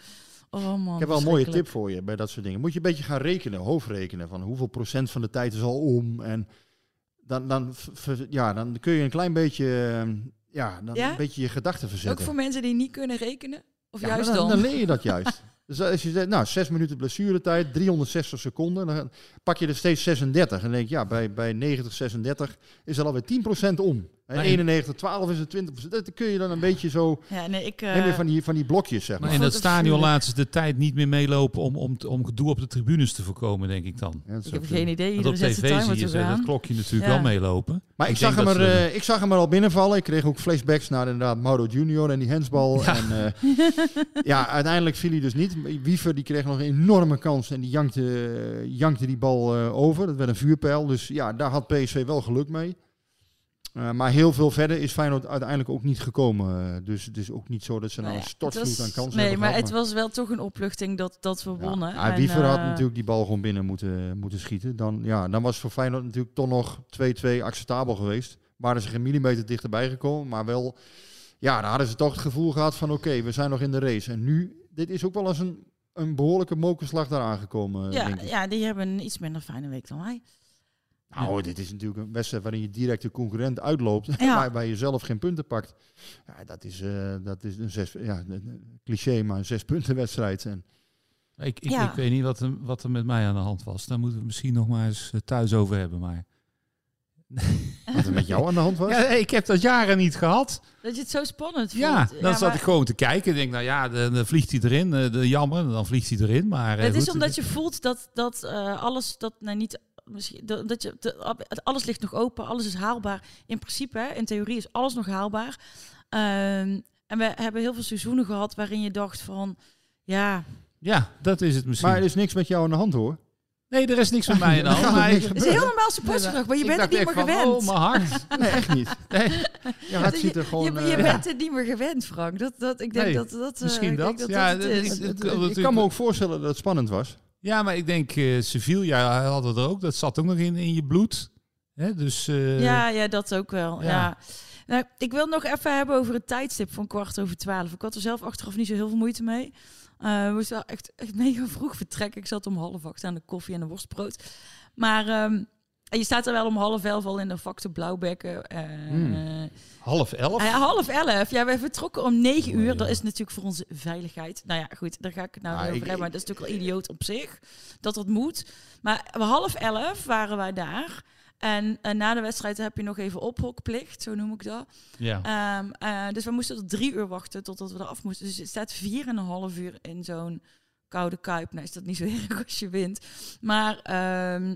Oh man, Ik heb wel een mooie tip voor je bij dat soort dingen. Moet je een beetje gaan rekenen, hoofdrekenen. Van hoeveel procent van de tijd is al om. En dan, dan, ja, dan kun je een klein beetje, ehm, ja, dan Ja? een beetje je gedachten verzetten. Ook voor mensen die niet kunnen rekenen? Of Ja, juist dan, dan? dan leer je dat juist. Dus als je zegt, nou, 6 minuten blessuretijd, 360 seconden, dan pak je er steeds 36. En denk je, ja, bij, bij 90, 36 is er alweer 10% om. En Maar- 91, 12 is het 20%. Dat kun je dan een beetje zo, Ja, nee, ik... eh, van die, van die blokjes, zeg Maar maar. in dat stadion laten ze de tijd niet meer meelopen om, om, om gedoe op de tribunes te voorkomen, denk ik dan. Ja, ik heb geen idee. Want op tv zie je dat klokje natuurlijk Ja. wel meelopen. Maar ik, zag, hem er, ze- eh, ik zag hem er al binnenvallen. Ik kreeg ook flashbacks naar inderdaad Mauro Junior en die hensbal. Ja. En, eh, ja, uiteindelijk viel hij dus niet. Wiever die kreeg nog een enorme kans en die jankte, jankte die bal eh, over. Dat werd een vuurpijl. Dus ja, daar had PSV wel geluk mee. Eh, maar heel veel verder is Feyenoord uiteindelijk ook niet gekomen. Eh, dus het is ook niet zo dat ze nou Nou een stortvloed aan kansen Nee, hebben maar gehad, het was wel toch een opluchting dat, dat we wonnen. Ja, En, Wiever had eh, natuurlijk die bal gewoon binnen moeten, moeten schieten. Dan, ja, dan was voor Feyenoord natuurlijk toch nog 2-2 acceptabel geweest. Waren ze geen millimeter dichterbij gekomen. Maar wel, ja, dan hadden ze toch het gevoel gehad van oké, we zijn nog in de race. En nu, dit is ook wel eens een, een behoorlijke mokerslag daar aangekomen, ja, denk ik. ja, die hebben een iets minder fijne week dan wij. Nou, dit is natuurlijk een wedstrijd waarin je direct de concurrent uitloopt. Ja. Waarbij je zelf geen punten pakt. Ja, dat is, eh, dat is een zes, ja, een- cliché, maar een zes punten wedstrijd. En, Ik, ik, Ja. ik weet niet wat er, wat er met mij aan de hand was. Daar moeten we het misschien nog maar eens eh, thuis over hebben. Maar... wat er met jou aan de hand was. Ja, ik heb dat jaren niet gehad. Dat je het zo spannend Ja, vond. dan zat maar ik gewoon te kijken. Ik denk, nou ja, dan, dan vliegt hij erin. eh, De, jammer, dan vliegt hij erin. Maar, eh, Het is omdat je voelt dat, dat eh, alles, dat nou niet, dat, dat je, de- alles ligt nog open, alles is haalbaar. In principe, hè, in theorie is alles nog haalbaar. Ehm, en we hebben heel veel seizoenen gehad waarin je dacht van, ja, Ja, dat is het misschien. Maar er is niks met jou aan de hand hoor. Nee, er is niks met mij aan de hand. Ja, het is heel normaal supportgedrag, maar je ik bent het niet meer van, gewend. Oh, mijn hart. Nee, echt niet. Nee. Ziet er gewoon... je, je eh, bent het niet meer gewend, Frank. Dat, dat, ik denk Nee, dat dat... eh, misschien ik denk dat. dat, Ja, dat het dat- is. ik- het- kan me ook voorstellen dat het spannend was. Ja, maar ik denk eh Sevilla hadden we er ook. Dat zat ook nog in, in je bloed. Hè, dus eh, Ja, ja, dat ook wel. Ja. Ja. Nou, ik wil nog even hebben over het tijdstip van kwart over twaalf. Ik had er zelf achteraf niet zo heel veel moeite mee. Eh we moesten wel echt, echt mega vroeg vertrekken. Ik zat om half acht aan de koffie en de worstbrood. Maar ehm, en je staat er wel om half elf al in de vak te blauwbekken. eh, Hmm. half elf. ja, half elf. Ja, we vertrokken om negen Oh, uur. ja. Dat is natuurlijk voor onze veiligheid. Nou ja, goed, daar ga ik het nou Ah, ik- over hebben. Maar dat is natuurlijk wel idioot op zich. Dat dat moet. Maar om half elf waren wij daar. En, en na de wedstrijd heb je nog even ophokplicht, zo noem ik dat. Ja. Ehm, eh, dus we moesten tot drie uur wachten totdat we eraf moesten. Dus het staat vier en een half uur in zo'n koude kuip. Nou is dat niet zo erg als je wint. Maar ehm,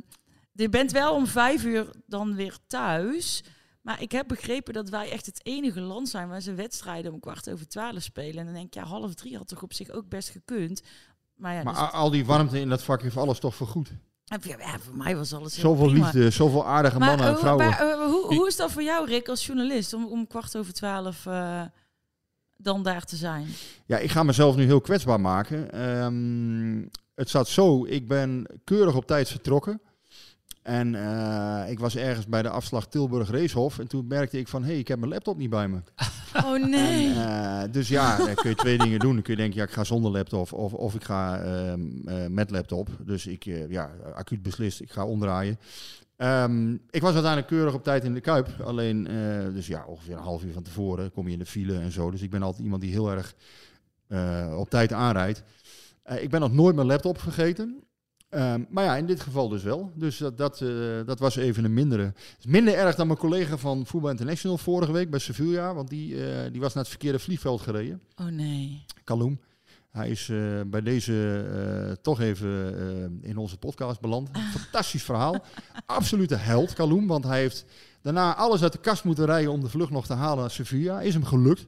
je bent wel om vijf uur dan weer thuis. Maar ik heb begrepen dat wij echt het enige land zijn waar ze wedstrijden om kwart over twaalf spelen. En dan denk ik, ja, half drie had toch op zich ook best gekund. Maar ja, Maar dus- al die warmte in dat vak heeft alles toch vergoed. ja, voor mij was alles heel Zoveel prima. liefde, zoveel aardige Maar, mannen en vrouwen. maar, eh, hoe, hoe is dat voor jou, Rick, als journalist, om, om kwart over twaalf eh, dan daar te zijn? Ja, ik ga mezelf nu heel kwetsbaar maken. Ehm, het zat zo, ik ben keurig op tijd vertrokken. En eh, ik was ergens bij de afslag Tilburg Racehof. En toen merkte ik van, hé, hey, ik heb mijn laptop niet bij me. Oh nee. En, eh, dus ja, dan kun je twee dingen doen. Dan kun je denken, ja, ik ga zonder laptop of, of ik ga ehm, eh, met laptop. Dus ik, ja, acuut beslist, ik ga omdraaien. Ehm, ik was uiteindelijk keurig op tijd in de Kuip. Alleen, dus ja, ongeveer een half uur van tevoren kom je in de file en zo. Dus ik ben altijd iemand die heel erg op tijd aanrijdt. Ik ben nog nooit mijn laptop vergeten. Ehm, maar ja, in dit geval dus wel. Dus dat, dat, eh, dat was even een mindere. Is minder erg dan mijn collega van Voetbal International vorige week bij Sevilla. Want die, eh, die was naar het verkeerde vliegveld gereden. Oh nee. Kaloum. Hij is eh, bij deze toch even in onze podcast beland. Fantastisch verhaal. Absolute held, Kaloum. Want hij heeft daarna alles uit de kast moeten rijden om de vlucht nog te halen naar Sevilla. Is hem gelukt.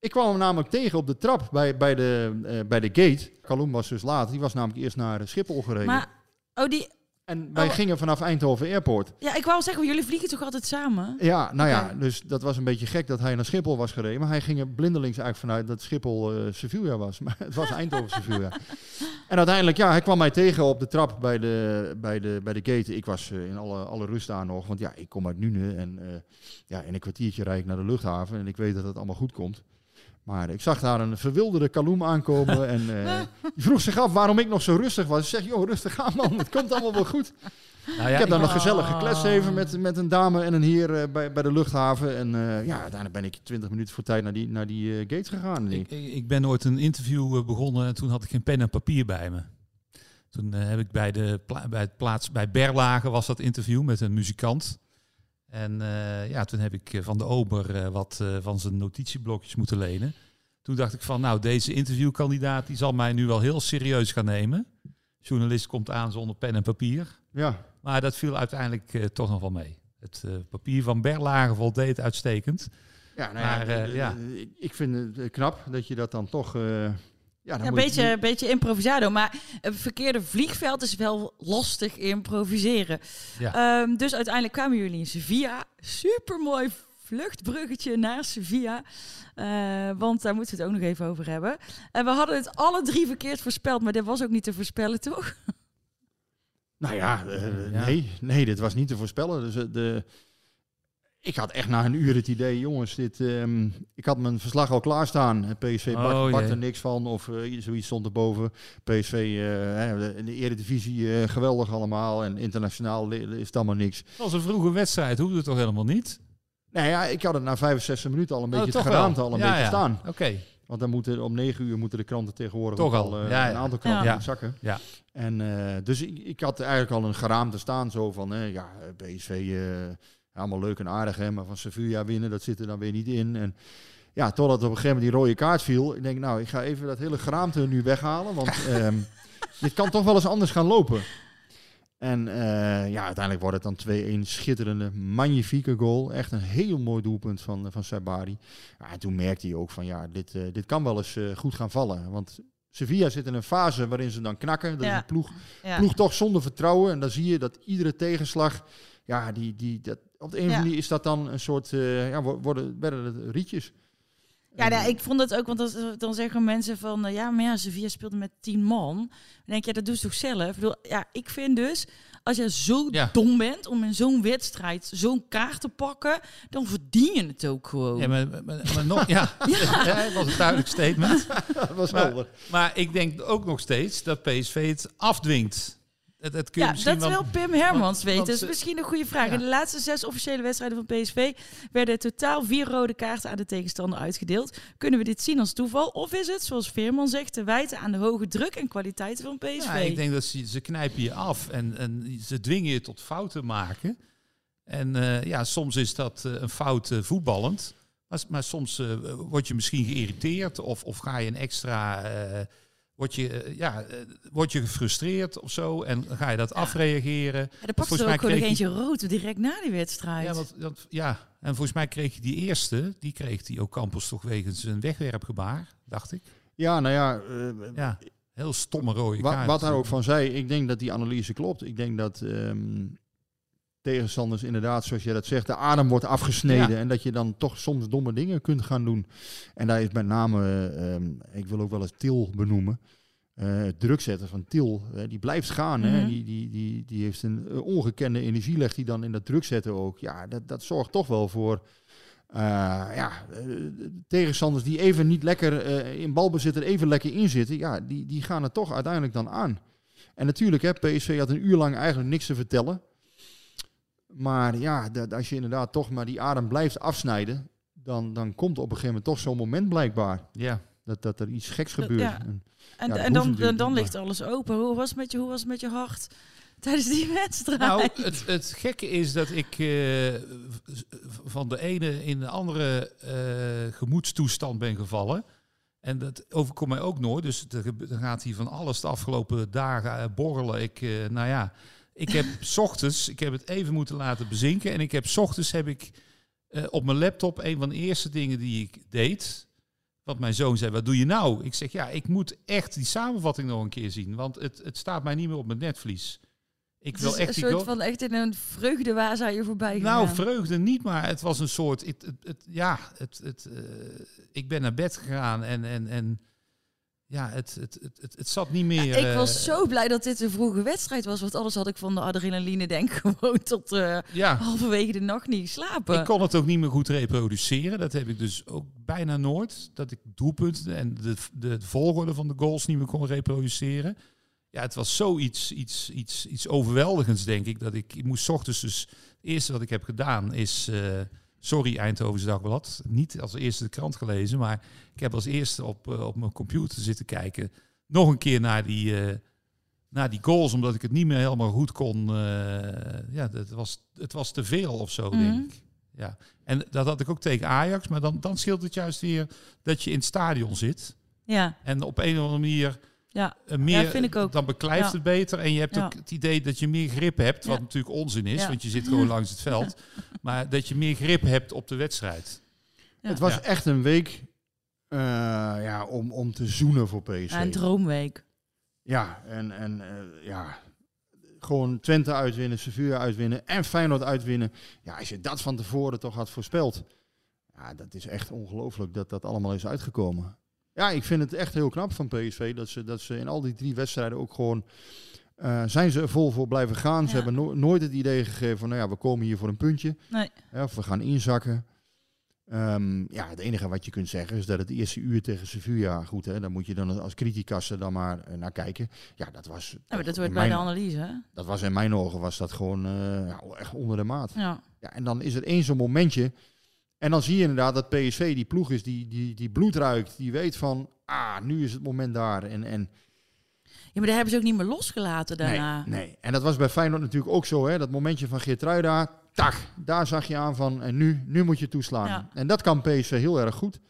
Ik kwam hem namelijk tegen op de trap bij, bij, de, eh, bij de gate. Kaloum was dus laat. Die was namelijk eerst naar Schiphol gereden. Maar, oh, die, En wij Oh. gingen vanaf Eindhoven Airport. Ja, ik wou zeggen, jullie vliegen toch altijd samen? Ja, nou ja, dus dat was een beetje gek dat hij naar Schiphol was gereden. Maar hij ging er blindelings eigenlijk vanuit dat Schiphol eh Sevilla was. Maar het was Eindhoven Sevilla. En uiteindelijk, ja, hij kwam mij tegen op de trap bij de, bij de, bij de gate. Ik was eh, in alle, alle rust daar nog, want ja, ik kom uit Nune. En ja, in een kwartiertje rijd ik naar de luchthaven. En ik weet dat het allemaal goed komt. Maar ik zag daar een verwilderde kaloem aankomen. en eh, die vroeg zich af waarom ik nog zo rustig was. Ik zeg, joh, rustig aan man, het komt allemaal wel goed. Nou ja, ik heb daar ik- nog gezellig gekletst even met, met een dame en een heer eh, bij, bij de luchthaven. En eh, ja, uiteindelijk ben ik 20 minuten voor tijd naar die, naar die eh, gates gegaan. Ik, ik ben ooit een interview begonnen en toen had ik geen pen en papier bij me. Toen eh, heb ik bij, de pla- bij het plaats bij Berlage was dat interview met een muzikant. En eh, ja, toen heb ik eh, van de ober eh, wat van zijn notitieblokjes moeten lenen. Toen dacht ik van, nou, deze interviewkandidaat die zal mij nu wel heel serieus gaan nemen. Journalist komt aan zonder pen en papier. Ja. Maar dat viel uiteindelijk toch nog wel mee. Het papier van Berlage voldeed uitstekend. Ja, nou ja, maar, ja. ik, ik vind het knap dat je dat dan toch... ja, dan Ja, een moet je- beetje, een beetje improvisado. Maar een verkeerde vliegveld is wel lastig improviseren. Ja. Ehm, dus uiteindelijk kwamen jullie in Sevilla. Supermooi vluchtbruggetje naar Sevilla. Eh, want daar moeten we het ook nog even over hebben. En we hadden het alle drie verkeerd voorspeld. Maar dat was ook niet te voorspellen, toch? Nou ja, eh, Ja. nee, nee, dit was niet te voorspellen. Dus, eh, de, ik had echt na een uur het idee, jongens, dit, ehm, ik had mijn verslag al klaarstaan. Eh, PSV Oh, bakt, bakt jee. er niks van of eh, zoiets stond erboven. PSV eh, in de Eredivisie eh, geweldig allemaal en internationaal is het allemaal niks. Dat was een vroege wedstrijd, hoefde het toch helemaal niet? Nou ja, ik had het na 65 minuten al een Oh, beetje toch het geraamte al een Ja, beetje ja. staan. Oké. Want dan moeten om 9 uur moeten de kranten tegenwoordig Toch al. eh, Ja, een aantal kranten Ja. zakken. Ja. En eh, dus ik, ik had eigenlijk al een geraamte staan zo van, eh, ja, PSV, eh, allemaal leuk en aardig, hè, maar van Sevilla winnen, dat zit er dan weer niet in. En ja, totdat op een gegeven moment die rode kaart viel, ik denk, nou, ik ga even dat hele geraamte nu weghalen, want ehm, dit kan toch wel eens anders gaan lopen. En eh, ja, uiteindelijk wordt het dan 2-1 schitterende, magnifieke goal. Echt een heel mooi doelpunt van, van Sabari. Ja, en toen merkte hij ook van, ja, dit, eh, dit kan wel eens eh, goed gaan vallen. Want Sevilla zit in een fase waarin ze dan knakken. Dat is een ploeg, Ja. ploeg toch zonder vertrouwen. En dan zie je dat iedere tegenslag, ja, die, die, dat, op de een of Ja. andere manier is dat dan een soort, eh, ja, wo- worden, werden het rietjes. Ja, nou, ik vond het ook, want dan, dan zeggen mensen van, eh, ja, maar ja, Sevilla speelde met tien man. Dan denk je, ja, dat doe je toch zelf? Ik bedoel, ja, ik vind dus, als je zo Ja. dom bent om in zo'n wedstrijd zo'n kaart te pakken, dan verdien je het ook gewoon. Ja, maar, maar, maar nog, ja, ja. dat was een duidelijk statement. dat was maar, helder. maar ik denk ook nog steeds dat PSV het afdwingt. Kun je Ja, dat wel- wil Pim Hermans want- weten. want Dat is misschien een goede vraag. In de laatste zes officiële wedstrijden van PSV werden totaal vier rode kaarten aan de tegenstander uitgedeeld. Kunnen we dit zien als toeval? Of is het, zoals Veerman zegt, te wijten aan de hoge druk en kwaliteiten van PSV? Ja, ik denk dat ze, ze knijpen je af en, en ze dwingen je tot fouten maken. En eh, ja, soms is dat eh, een fout eh, voetballend. Maar, maar soms word je misschien geïrriteerd of, of ga je een extra... word, je, eh, ja, eh, word je gefrustreerd of zo en ga je dat afreageren. Ja, er pakte er ook gewoon nog eentje rood direct na die wedstrijd. Ja, want, ja, en volgens mij kreeg je die eerste, die kreeg die ook Campos toch wegens een wegwerpgebaar, dacht ik. Ja, nou ja, eh, Ja, heel stomme rode Wat, kaart. wat daar ook van zei, ik denk dat die analyse klopt. Ik denk dat ehm, tegenstanders inderdaad, zoals je dat zegt, de adem wordt afgesneden. Ja. En dat je dan toch soms domme dingen kunt gaan doen. En daar is met name, ehm, ik wil ook wel eens Til benoemen. Eh, het druk zetten van Til, eh, die blijft gaan. hè. Mhm. Die, die, die, die heeft een eh, ongekende energie, legt hij dan in dat druk zetten ook. Ja, dat, dat zorgt toch wel voor eh, ja, eh, tegenstanders die even niet lekker eh, in balbezit er even lekker in zitten, ja, die, die gaan het toch uiteindelijk dan aan. En natuurlijk, hè, PSV had een uur lang eigenlijk niks te vertellen. Maar ja, dat, als je inderdaad toch maar die adem blijft afsnijden, dan, dan komt op een gegeven moment toch zo'n moment blijkbaar. Ja. Dat, dat er iets geks gebeurt. ja. En, En, ja, dan, dan ligt alles open. Hoe was het met je, hoe was het met je hart tijdens die wedstrijd? Nou, het, het gekke is dat ik eh, van de ene in de andere eh, gemoedstoestand ben gevallen. En dat overkomt mij ook nooit. Dus er, gaat hier van alles de afgelopen dagen eh, borrelen. Ik, eh, nou ja, ik heb 's ochtends, ik heb het even moeten laten bezinken. En ik heb 's ochtends heb ik eh, op mijn laptop een van de eerste dingen die ik deed. Want mijn zoon zei, wat doe je nou? Ik zeg, ja, ik moet echt die samenvatting nog een keer zien. Want het, het staat mij niet meer op mijn netvlies. Ik Het wil is echt een soort van echt in een vreugdewaas aan je voorbij Nou, gegaan. vreugde niet, maar het was een soort. Het, het, het- ja, het, het, eh, ik ben naar bed gegaan en, en, en ja, het, het, het, het, het zat niet meer. ik eh, was zo blij dat dit een vroege wedstrijd was. Want anders had ik van de adrenaline denk gewoon tot eh, Ja. halverwege de nacht niet slapen. Ik kon het ook niet meer goed reproduceren. Dat heb ik dus ook bijna nooit. Dat ik doelpunten en de, de, volgorde van de goals niet meer kon reproduceren. Ja, het was zoiets iets, iets, iets overweldigends, denk ik. Dat ik, ik moest 's ochtends dus... Het eerste wat ik heb gedaan is... eh, sorry, Eindhovens Dagblad. Niet als eerste de krant gelezen, maar ik heb als eerste op, eh, op mijn computer zitten kijken. Nog een keer naar die, eh, naar die goals, omdat ik het niet meer helemaal goed kon. eh, ja, het was, het was te veel of zo, Mhm. denk ik. Ja. En dat had ik ook tegen Ajax, maar dan, dan scheelt het juist weer dat je in het stadion zit. Ja. En op een of andere manier Ja. eh, meer, Ja, vind ik ook. dan beklijft Ja. het beter. En je hebt Ja. ook het idee dat je meer grip hebt, wat Ja. natuurlijk onzin is, Ja. want je zit gewoon langs het veld. Maar dat je meer grip hebt op de wedstrijd. Het was Ja. echt een week eh, ja, om, om te zoenen voor PSV. Ja, een droomweek. Ja, en, en eh, ja, gewoon Twente uitwinnen, Sevilla uitwinnen en Feyenoord uitwinnen. Ja, als je dat van tevoren toch had voorspeld. Ja, dat is echt ongelooflijk dat dat allemaal is uitgekomen. Ja, ik vind het echt heel knap van PSV dat ze, dat ze in al die drie wedstrijden ook gewoon... eh, zijn ze er vol voor blijven gaan. Ze hebben no- nooit het idee gegeven van, nou ja, we komen hier voor een puntje. Nee. Ja, of we gaan inzakken. Ehm, ja, het enige wat je kunt zeggen is dat het eerste uur tegen Sevilla, goed hè, daar moet je dan als criticaster dan maar eh, naar kijken. Ja, dat was... Ja, maar dat wordt bij de analyse, hè? Dat was in mijn ogen was dat gewoon eh, ja, echt onder de maat. Ja. Ja, en dan is er één zo'n momentje. En dan zie je inderdaad dat PSV die ploeg is die, die, die bloed ruikt. Die weet van, ah, nu is het moment daar. En, en Ja, maar daar hebben ze ook niet meer losgelaten daarna. Nee, nee. En dat was bij Feyenoord natuurlijk ook zo. Hè? Dat momentje van Geertruida, tak, daar zag je aan van... en nu, nu moet je toeslaan. Ja. En dat kan PSV heel erg goed.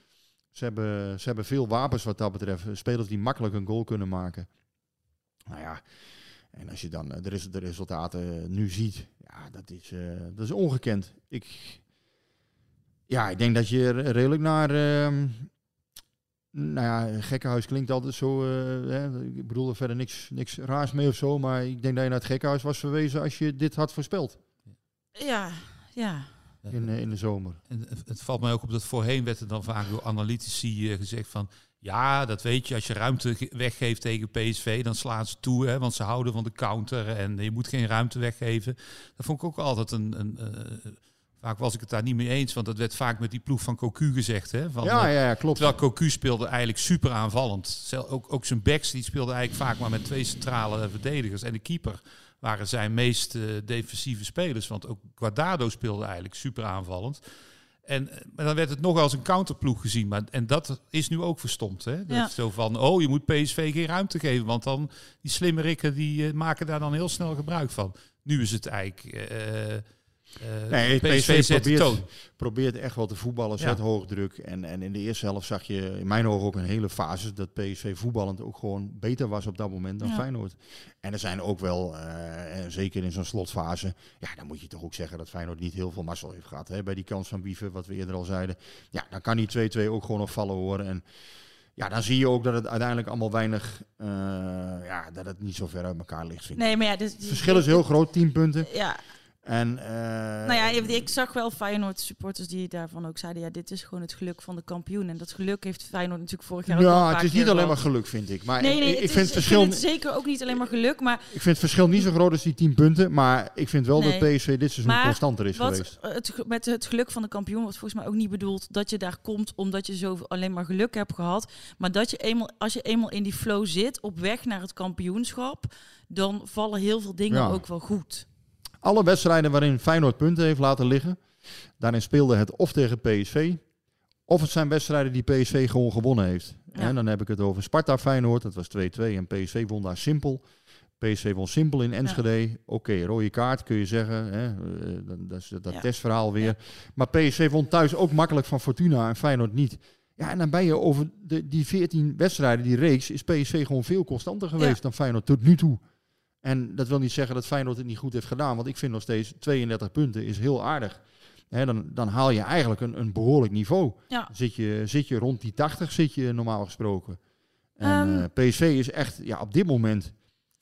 Ze hebben, ze hebben veel wapens wat dat betreft. Spelers die makkelijk een goal kunnen maken. Nou ja, en als je dan eh, de, res- de resultaten nu ziet... ja, dat is, eh, dat is ongekend. Ik, ja, ik denk dat je redelijk naar... ehm, nou ja, gekkenhuis klinkt altijd zo. eh, hè, ik bedoel er verder niks, niks raars mee of zo. Maar ik denk dat je naar het gekkenhuis was verwezen als je dit had voorspeld Ja, ja. in, eh, in de zomer. En het- valt mij ook op dat voorheen werd er dan vaak door analytici eh, gezegd van... Ja, dat weet je, als je ruimte ge- weggeeft tegen PSV, dan slaan ze toe. Hè, want ze houden van de counter en je moet geen ruimte weggeven. Dat vond ik ook altijd een... een eh, vaak was ik het daar niet mee eens, want dat werd vaak met die ploeg van Cocu gezegd. Hè, van, Ja, eh, ja, ja, klopt. Terwijl Cocu speelde eigenlijk super aanvallend. Ook, ook zijn backs die speelde eigenlijk vaak maar met twee centrale verdedigers. En de keeper waren zijn meest eh, defensieve spelers. Want ook Guardado speelde eigenlijk super aanvallend. En, eh, maar dan werd het nog als een counterploeg gezien. Maar, en dat is nu ook verstomd. Hè? Dat Ja. Zo van, oh, je moet PSV geen ruimte geven. Want dan, die slimme rikken, die maken daar dan heel snel gebruik van. Nu is het eigenlijk... eh, eh, Nee, PSV, probeert, probeert echt wel te voetballen, Ja. zet hoog druk. En, en in de eerste helft zag je in mijn ogen ook een hele fase dat PSV voetballend ook gewoon beter was op dat moment dan Ja. Feyenoord. En er zijn ook wel, eh, zeker in zo'n slotfase, ja, dan moet je toch ook zeggen dat Feyenoord niet heel veel mazzel heeft gehad. Hè, bij die kans van Bieven, wat we eerder al zeiden. Ja, dan kan die 2-2 ook gewoon nog vallen horen. En ja, dan zie je ook dat het uiteindelijk allemaal weinig, eh, ja, dat het niet zo ver uit elkaar ligt. Vind ik. Nee, maar ja... Dus, Het verschil is heel groot, 10 punten. Ja, En, eh, nou ja, ik zag wel Feyenoord supporters die daarvan ook zeiden... ja, dit is gewoon het geluk van de kampioen. En dat geluk heeft Feyenoord natuurlijk vorig jaar ook wel een Ja, het is niet alleen maar geluk, vind ik. Maar Nee, ik, nee, ik het vind is- het verschil, ik vind het zeker ook niet alleen maar geluk, maar... ik vind het verschil niet zo groot als die 10 punten. Maar ik vind wel Nee. dat PSV dit seizoen constanter is wat geweest. Het, ge- met het geluk van de kampioen wordt volgens mij ook niet bedoeld dat je daar komt omdat je zo alleen maar geluk hebt gehad. Maar dat je eenmaal, als je eenmaal in die flow zit, op weg naar het kampioenschap, dan vallen heel veel dingen Ja. ook wel goed. Alle wedstrijden waarin Feyenoord punten heeft laten liggen, daarin speelde het of tegen PSV, of het zijn wedstrijden die PSV gewoon gewonnen heeft. Ja. En dan heb ik het over Sparta Feyenoord, dat was 2-2 en PSV won daar simpel. PSV won simpel in Enschede. Oké, rode kaart kun je zeggen. Hè, eh, dat, is dat Ja. testverhaal weer. Maar PSV won thuis ook makkelijk van Fortuna en Feyenoord niet. Ja, en dan ben je over de, die 14 wedstrijden, die reeks, is PSV gewoon veel constanter geweest dan Feyenoord tot nu toe. En dat wil niet zeggen dat Feyenoord het niet goed heeft gedaan. Want ik vind nog steeds 32 punten is heel aardig. Dan, dan haal je eigenlijk een, een behoorlijk niveau. Ja. Zit, je, zit je rond die 80, zit je normaal gesproken. En PSV is echt ja, op dit moment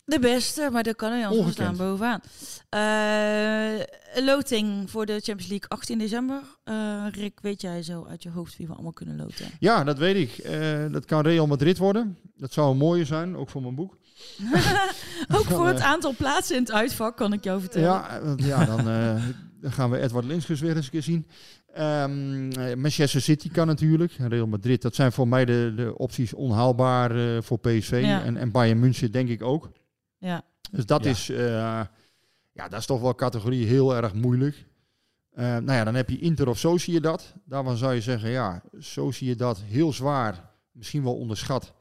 De beste, maar dat kan hij anders staan bovenaan. Eh, loting voor de Champions League 18 december. Eh, Rick, weet jij zo uit je hoofd wie we allemaal kunnen loten? Ja, dat weet ik. Dat kan Real Madrid worden. Dat zou een mooie zijn, ook voor mijn boek. Ook voor het eh, aantal plaatsen in het uitvak kan ik jou vertellen. Ja, want ja dan, eh, dan gaan we Edward Linskens weer eens een keer zien. Ehm, eh, Manchester City kan natuurlijk. Real Madrid, dat zijn voor mij de, de opties onhaalbaar eh, voor PSV. Ja. En, en Bayern München denk ik ook. Ja. Dus dat Ja. is, eh, ja, dat is toch wel categorie heel erg moeilijk. Eh, nou ja, dan heb je Inter of Sociedad. Daarvan zou je zeggen, ja, Sociedad heel zwaar, misschien wel onderschat.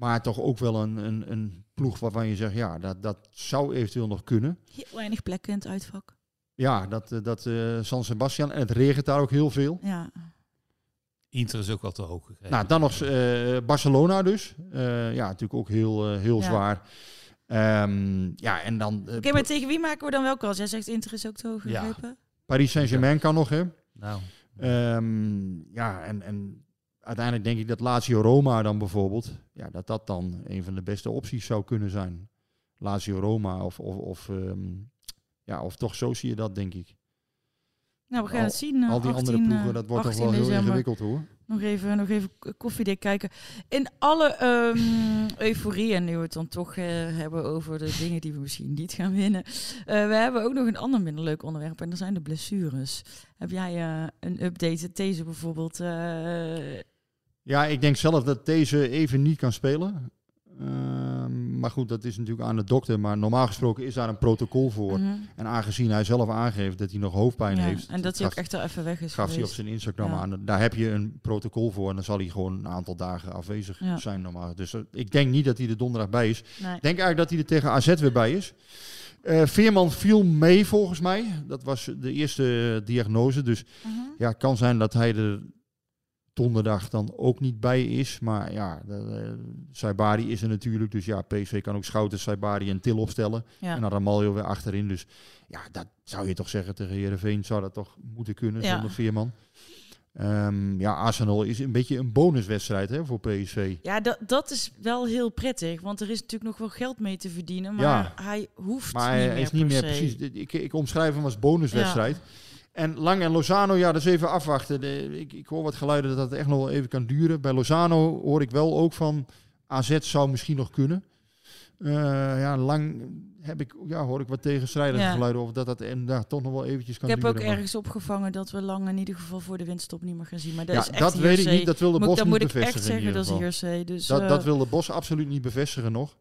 Maar toch ook wel een, een, een ploeg waarvan je zegt, ja, dat, dat zou eventueel nog kunnen. Heel weinig plekken in het uitvak. Ja, dat, eh, dat eh, San Sebastian. En het regent daar ook heel veel. Ja. Inter is ook wel te hoog gekregen. Nou, dan nog eh, Barcelona dus. Eh, ja, natuurlijk ook heel, heel Ja. zwaar. Ehm, ja, en dan Oké, maar tegen wie maken we dan wel kans? Jij zegt Inter is ook te hoog Ja. Paris Saint-Germain kan nog, hè. Nou, Ehm, ja, en, en uiteindelijk denk ik dat Lazio Roma dan bijvoorbeeld, ja, dat dat dan een van de beste opties zou kunnen zijn. Lazio Roma of, of, of, ehm, ja, of toch zo zie je dat, denk ik. Nou, we gaan Al- het zien. eh, Al die 18, andere eh, ploegen, dat wordt toch 18 wel heel december. ingewikkeld hoor. Nog even, nog even koffiedik kijken. In alle ehm, euforie, en nu we het dan toch eh, hebben over de dingen die we misschien niet gaan winnen. eh, we hebben ook nog een ander minder leuk onderwerp en dat zijn de blessures. Heb jij eh, een update? Deze bijvoorbeeld. eh, Ja, ik denk zelf dat deze even niet kan spelen. Maar goed, dat is natuurlijk aan de dokter. Maar normaal gesproken is daar een protocol voor. mhm. En aangezien hij zelf aangeeft dat hij nog hoofdpijn Ja, heeft. en dat hij ook echt al even weg is gaf hij op zijn Instagram Ja. aan. Daar heb je een protocol voor. En dan zal hij gewoon een aantal dagen afwezig Ja. zijn normaal. Dus eh, ik denk niet dat hij er donderdag bij is. Nee. Ik denk eigenlijk dat hij er tegen AZ weer bij is. Eh, Veerman viel mee volgens mij. Dat was de eerste diagnose. Dus Mhm. ja, het kan zijn dat hij er donderdag dan ook niet bij is. Maar ja, de, Saibari is er natuurlijk. Dus ja, PSV kan ook Schouten, Saibari en Til opstellen. Ja. En dan Ramaljo weer achterin. Dus ja, dat zou je toch zeggen tegen Heerenveen. Zou dat toch moeten kunnen Ja. zonder Veerman. Ehm, ja, Arsenal is een beetje een bonuswedstrijd hè, voor PSV. Ja, dat, dat is wel heel prettig, want er is natuurlijk nog wel geld mee te verdienen, maar Ja. hij hoeft Maar niet hij meer is niet meer precies. Ik, ik omschrijf hem als bonuswedstrijd. En Lang en Lozano, ja, dat is even afwachten. De, ik, ik hoor wat geluiden dat dat echt nog wel even kan duren. Bij Lozano hoor ik wel ook van AZ zou misschien nog kunnen. Eh, ja, Lang heb ik, ja, hoor ik wat tegenstrijdige Ja. geluiden over dat dat en, ja, toch nog wel eventjes kan Ik heb ook duren. maar- ergens opgevangen dat we lang in ieder geval voor de winststop niet meer gaan zien. Maar dat Ja, is echt dat weet ik niet. Dat wil de Bos niet moet ik bevestigen echt in zeggen, ieder dat is hearsay. Dus, dat, eh, dat wil de Bos absoluut niet bevestigen nog.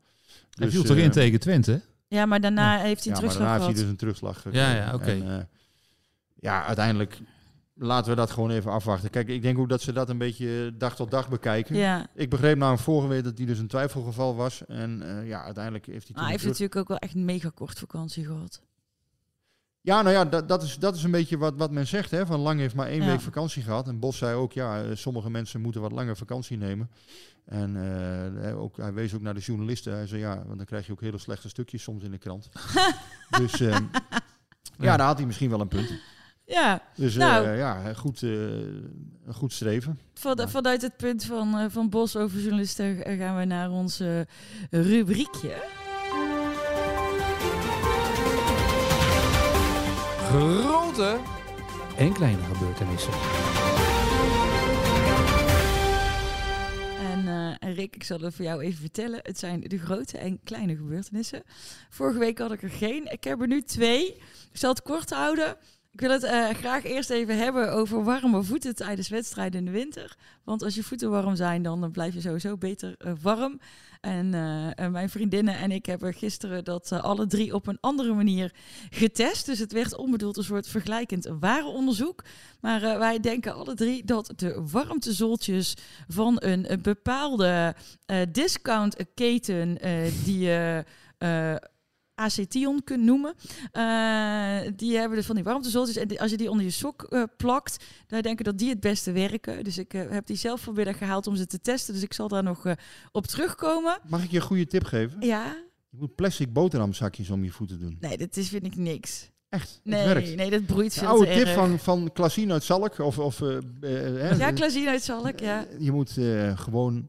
hij Dus, viel toch in eh, tegen Twente? Ja, maar daarna heeft hij Ja, een maar terugslag daarna heeft gehad. hij dus een terugslag Ja, gekregen. ja, oké. Ja, uiteindelijk laten we dat gewoon even afwachten. Kijk, ik denk ook dat ze dat een beetje dag tot dag bekijken. Ja. Ik begreep namelijk vorige week dat hij dus een twijfelgeval was. En eh, ja, uiteindelijk heeft hij Ah, hij heeft natuurlijk ook wel echt een mega kort vakantie gehad. Ja, nou ja, dat, dat, is, dat is een beetje wat, wat men zegt. Hè? Van Lang heeft maar één Ja. week vakantie gehad. En Bos zei ook, ja, eh, sommige mensen moeten wat langer vakantie nemen. En eh, hij ook, hij wees ook naar de journalisten. Hij zei, ja, want dan krijg je ook hele slechte stukjes soms in de krant. dus ehm, ja, daar had hij misschien wel een punt. Ja, Dus eh, nou, ja, goed, eh, een goed streven. van, vanuit het punt van, eh, van Bos over journalisten gaan we naar ons eh, rubriekje. Grote en kleine gebeurtenissen. En eh, Rick, ik zal het voor jou even vertellen. Het zijn de grote en kleine gebeurtenissen. Vorige week had ik er geen. Ik heb er nu twee. Ik zal het kort houden. Ik wil het eh, graag eerst even hebben over warme voeten tijdens wedstrijden in de winter. Want als je voeten warm zijn, dan blijf je sowieso beter eh, warm. En eh, mijn vriendinnen en ik hebben gisteren dat alle drie op een andere manier getest. Dus het werd onbedoeld een soort vergelijkend ware onderzoek. Maar wij denken alle drie dat de warmtezooltjes van een, een bepaalde discountketen die je acetion kunt noemen. eh, die hebben dus van die warmtezooltjes. En die- als je die onder je sok eh, plakt, dan denken dat die het beste werken. Dus ik eh, heb die zelf vanmiddag gehaald om ze te testen. Dus ik zal daar nog op terugkomen. Mag ik je een goede tip geven? Ja, Je moet plastic boterhamzakjes om je voeten doen. nee, dat is, vind ik niks. Echt, Nee, werkt. nee, dat broeit veel oude te tip erg. van, van Klasien uit Zalk. Of, of, hè, Ja, Klasien uit Zalk, ja. Je moet gewoon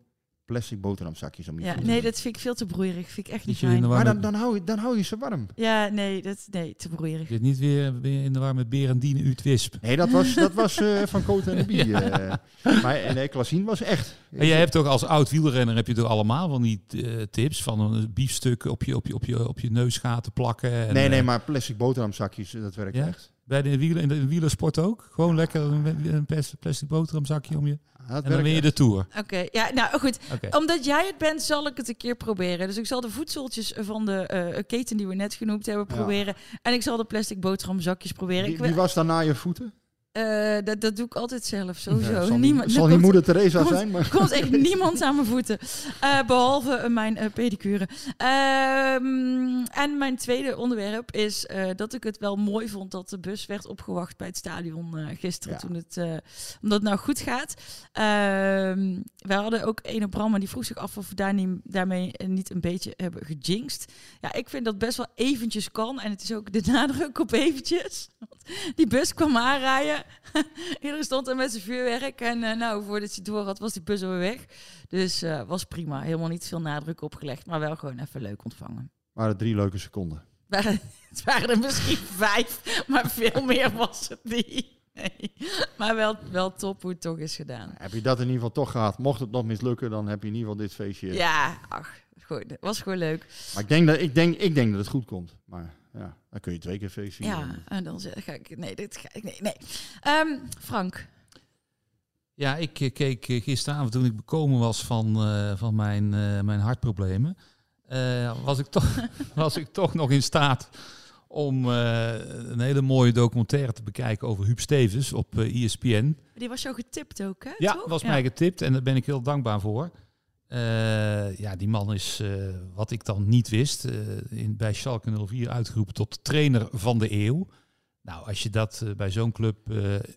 plastic boterhamzakjes om je Ja, nee, dat vind ik veel te broeierig. Vind ik echt niet je fijn. Maar dan, dan, hou je, dan hou je ze warm. Ja, nee, dat, nee, te broeierig. Zit niet weer, weer in de war met Berendine Ut Wisp. Nee, dat was, dat was eh, van Cote en de Bie. eh. maar eh, nee, Klaasien was echt. En jij hebt toch als oud wielrenner heb je toch allemaal van die tips van een biefstuk op je, op je, op je, op je neusgaten plakken. En, nee, nee, maar plastic boterhamzakjes, dat werkt Ja? echt. Bij de, wielen, in de wielersport ook? Gewoon lekker een, een plas- plastic boterhamzakje om je. En dan win je de. Tour. Oké, ja, nou goed. Oké. Omdat jij het bent, zal ik het een keer proberen. Dus ik zal de voedseltjes van de eh, keten die we net genoemd hebben Ja. proberen. En ik zal de plastic boterhamzakjes proberen. Wie, wie was daarna je voeten? Eh, dat, dat doe ik altijd zelf, sowieso. Ja, zal Niemand, zal er niet komt- moeder Teresa komt- zijn, maar- komt echt niemand aan mijn voeten. Eh, behalve eh, mijn eh, pedicure. Ehm, en mijn tweede onderwerp is dat ik het wel mooi vond dat de bus werd opgewacht bij het stadion gisteren. Ja. Toen het, omdat het nou goed gaat. Ehm wij hadden ook een op Bram en die vroeg zich af of we daar niet, daarmee niet een beetje hebben gejinxed. Ja, ik vind dat best wel eventjes kan. En het is ook de nadruk op eventjes. Die bus kwam aanrijden. Iedereen stond er met zijn vuurwerk. En eh, nou, voordat hij door had, was die bus alweer weg. Dus eh, was prima. Helemaal niet veel nadruk opgelegd. Maar wel gewoon even leuk ontvangen. waren drie leuke seconden. Het waren er misschien vijf, maar veel meer was het niet. Nee. Maar wel, wel top hoe het toch is gedaan. Heb je dat in ieder geval toch gehad? Mocht het nog mislukken, dan heb je in ieder geval dit feestje. Ja, ach, goed. Het was gewoon leuk. Maar ik denk, dat, ik, denk, ik denk dat het goed komt. Maar ja, dan kun je twee keer feest vieren. Ja, en dan zeg- ga ik... Nee, dit ga ik... Nee, nee. Ehm, Frank. Ja, ik eh, keek eh, gisteravond toen ik bekomen was van, eh, van mijn, eh, mijn hartproblemen. eh, was, ik toch, was ik toch nog in staat om eh, een hele mooie documentaire te bekijken over Huub Stevens op eh, ESPN. Die was jou getipt ook, hè? Ja, toch? was mij getipt en daar ben ik heel dankbaar voor. Eh, ja, die man is, eh, wat ik dan niet wist, eh, in, bij Schalke 04 uitgeroepen tot trainer van de eeuw. Nou, als je dat bij zo'n club,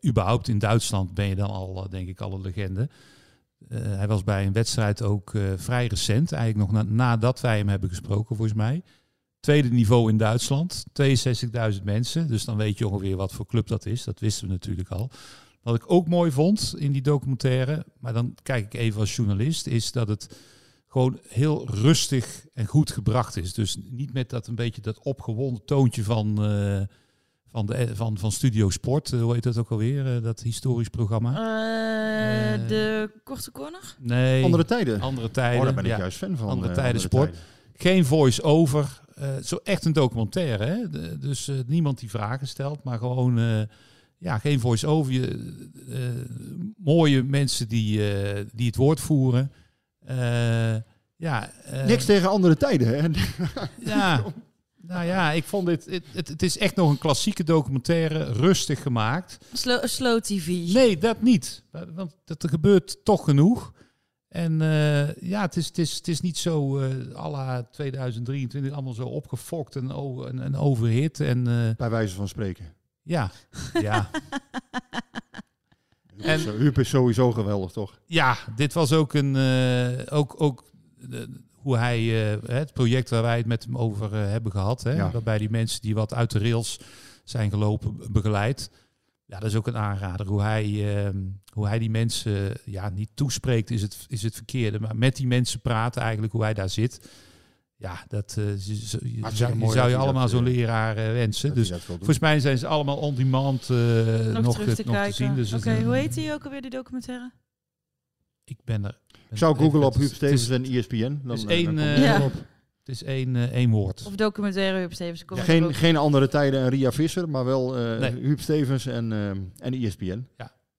überhaupt in Duitsland, ben je dan al, denk ik, al een legende. Hij was bij een wedstrijd ook vrij recent, eigenlijk nog na- nadat wij hem hebben gesproken, volgens mij. Tweede niveau in Duitsland, 62.000 mensen. Dus dan weet je ongeveer wat voor club dat is. Dat wisten we natuurlijk al. Wat ik ook mooi vond in die documentaire, maar dan kijk ik even als journalist, is dat het gewoon heel rustig en goed gebracht is. Dus niet met dat een beetje dat opgewonden toontje van, eh, van, de, van, van Studio Sport, eh, hoe heet dat ook alweer, eh, dat historisch programma? Eh, Eh, de korte corner? Nee. Andere tijden? Andere tijden. Oh, daar ben ik ja. juist fan van, Andere eh, tijden Andere sport. Tijden. Geen voice-over. eh, zo echt een documentaire. Hè? De- dus eh, niemand die vragen stelt, maar gewoon eh, ja, geen voice-over. Je, eh, mooie mensen die, eh, die het woord voeren. Eh, ja, eh, Niks tegen andere tijden, hè? ja, nou ja, ik vond dit. Het, het, het is echt nog een klassieke documentaire, rustig gemaakt. Slow, slow TV. Nee, dat niet. Want dat er gebeurt toch genoeg. En eh, ja, het is, het, is, het is niet zo eh à la 2023 allemaal zo opgefokt en, en, en overhit. En, eh, Bij wijze van spreken. Ja, ja. En Huub is sowieso geweldig, toch? Ja, dit was ook een. eh, ook, ook eh, hoe hij. eh, het project waar wij het met hem over hebben gehad. Hè, Ja. Waarbij die mensen die wat uit de rails zijn gelopen, begeleid. Ja, dat is ook een aanrader. Hoe hij, eh, hoe hij die mensen. Ja, niet toespreekt is het, is het verkeerde. Maar met die mensen praten eigenlijk hoe hij daar zit. Ja, dat eh, je, je- je Hartstikke zou, je, mooi zou dat je hij allemaal zo'n eh, leraar eh, wensen. Dus volgens mij zijn ze allemaal on demand eh, nog, nog, terug te nog te kijken. zien. Dus Oké, hoe heet die ook alweer, die documentaire? Ik ben er. Ik zou googlen op Huub Stevens en ESPN. Dan, Het is één, eh, Ja. Het is één, eh, één woord. Of documentaire op Stevens? Geen, geen andere tijden en Ria Visser, maar wel eh Nee. Huub Stevens en, en ESPN.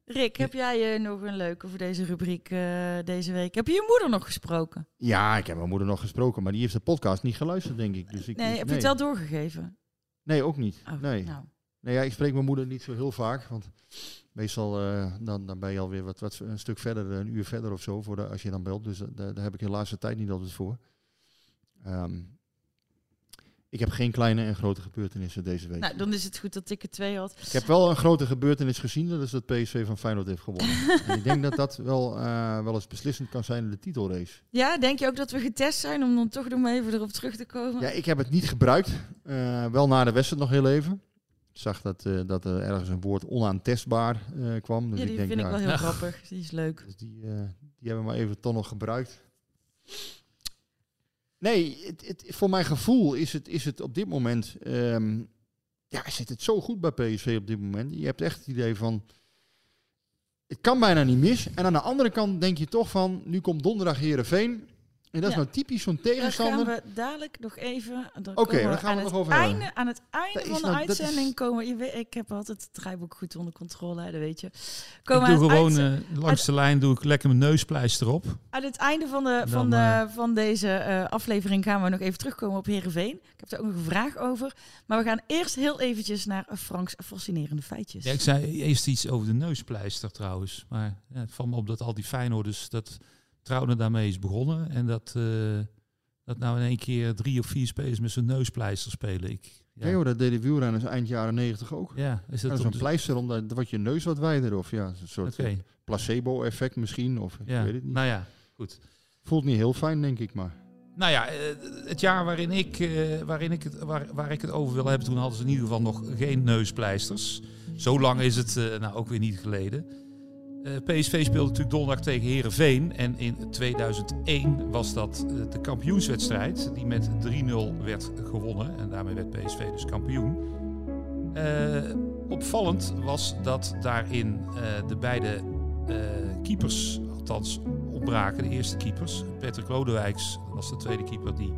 Rick, heb jij eh, nog een leuke voor deze rubriek eh, deze week? Heb je je moeder nog gesproken? Ja, ik heb mijn moeder nog gesproken, maar die heeft de podcast niet geluisterd, denk ik. Dus ik Nee, heb je het wel doorgegeven? Nee, ook niet. Oh, nee. nou. nee ja, ik spreek mijn moeder niet zo heel vaak, want meestal eh, dan, dan ben je alweer wat, wat een stuk verder, een uur verder of zo, voor de, als je dan belt. Dus daar heb ik helaas de tijd niet altijd voor. Ehm, ik heb geen kleine en grote gebeurtenissen deze week. Nou, dan is het goed dat ik er twee had. Ik heb wel een grote gebeurtenis gezien, dat is dat PSV van Feyenoord heeft gewonnen. en ik denk dat dat wel, eh, wel eens beslissend kan zijn in de titelrace. Ja, denk je ook dat we getest zijn om dan toch nog maar even erop terug te komen? Ja, ik heb het niet gebruikt. Eh, wel na de wedstrijd nog heel even. Ik zag dat, eh, dat er ergens een woord onaantestbaar eh, kwam. Dus Ja, ik die denk, vind ik ja, wel heel grappig. Die is leuk. Dus die, eh, die hebben we maar even toch nog gebruikt. Nee, het, het, voor mijn gevoel is het, is het op dit moment... ehm, ja, zit het zo goed bij PSV op dit moment. Je hebt echt het idee van... Het kan bijna niet mis. En aan de andere kant denk je toch van... Nu komt donderdag Herenveen. En dat is nou typisch zo'n Daar tegenstander. gaan we dadelijk nog even. dan Oké, daar gaan we aan nog het over einde, hebben. Aan het einde Dat van de nou- is- uitzending komen. Je weet, ik heb altijd het draaiboek goed onder controle, hè, dat weet je. Ik doe aan het gewoon eh, langs de lijn doe ik lekker mijn neuspleister op. Aan het einde van, de, Dan, van, de, eh, van deze eh, aflevering gaan we nog even terugkomen op Herenveen. Ik heb daar ook nog een vraag over. Maar we gaan eerst heel eventjes naar Franks fascinerende feitjes. Ja, ik zei eerst iets over de neuspleister trouwens. Maar ja, het valt me op dat al die Feyenoorders, dat Trouwen daarmee is begonnen. En dat, eh, dat nou in één keer drie of vier spelers met zo'n neuspleister spelen. Ik, Ja, joh, dat deden wielrenners eind jaren negentig ook. Ja, is dat dat is een pleister omdat wordt je neus wat wijder. Of ja, een soort eh, placebo-effect misschien. Of Ja, ik weet het niet. nou ja, goed. Voelt niet heel fijn, denk ik, maar... Nou ja, eh, het jaar waarin ik, waarin ik het, waar, waar ik het over wil hebben, toen hadden ze in ieder geval nog geen neuspleisters. Zo lang is het nou ook weer niet geleden. Eh, PSV speelde natuurlijk donderdag tegen Herenveen. En in 2001 was dat eh, de kampioenswedstrijd, die met 3-0 werd gewonnen. En daarmee werd PSV dus kampioen. Eh, opvallend was dat daarin de beide keepers, althans ontbraken, de eerste keepers. Patrick Lodewijks was de tweede keeper, die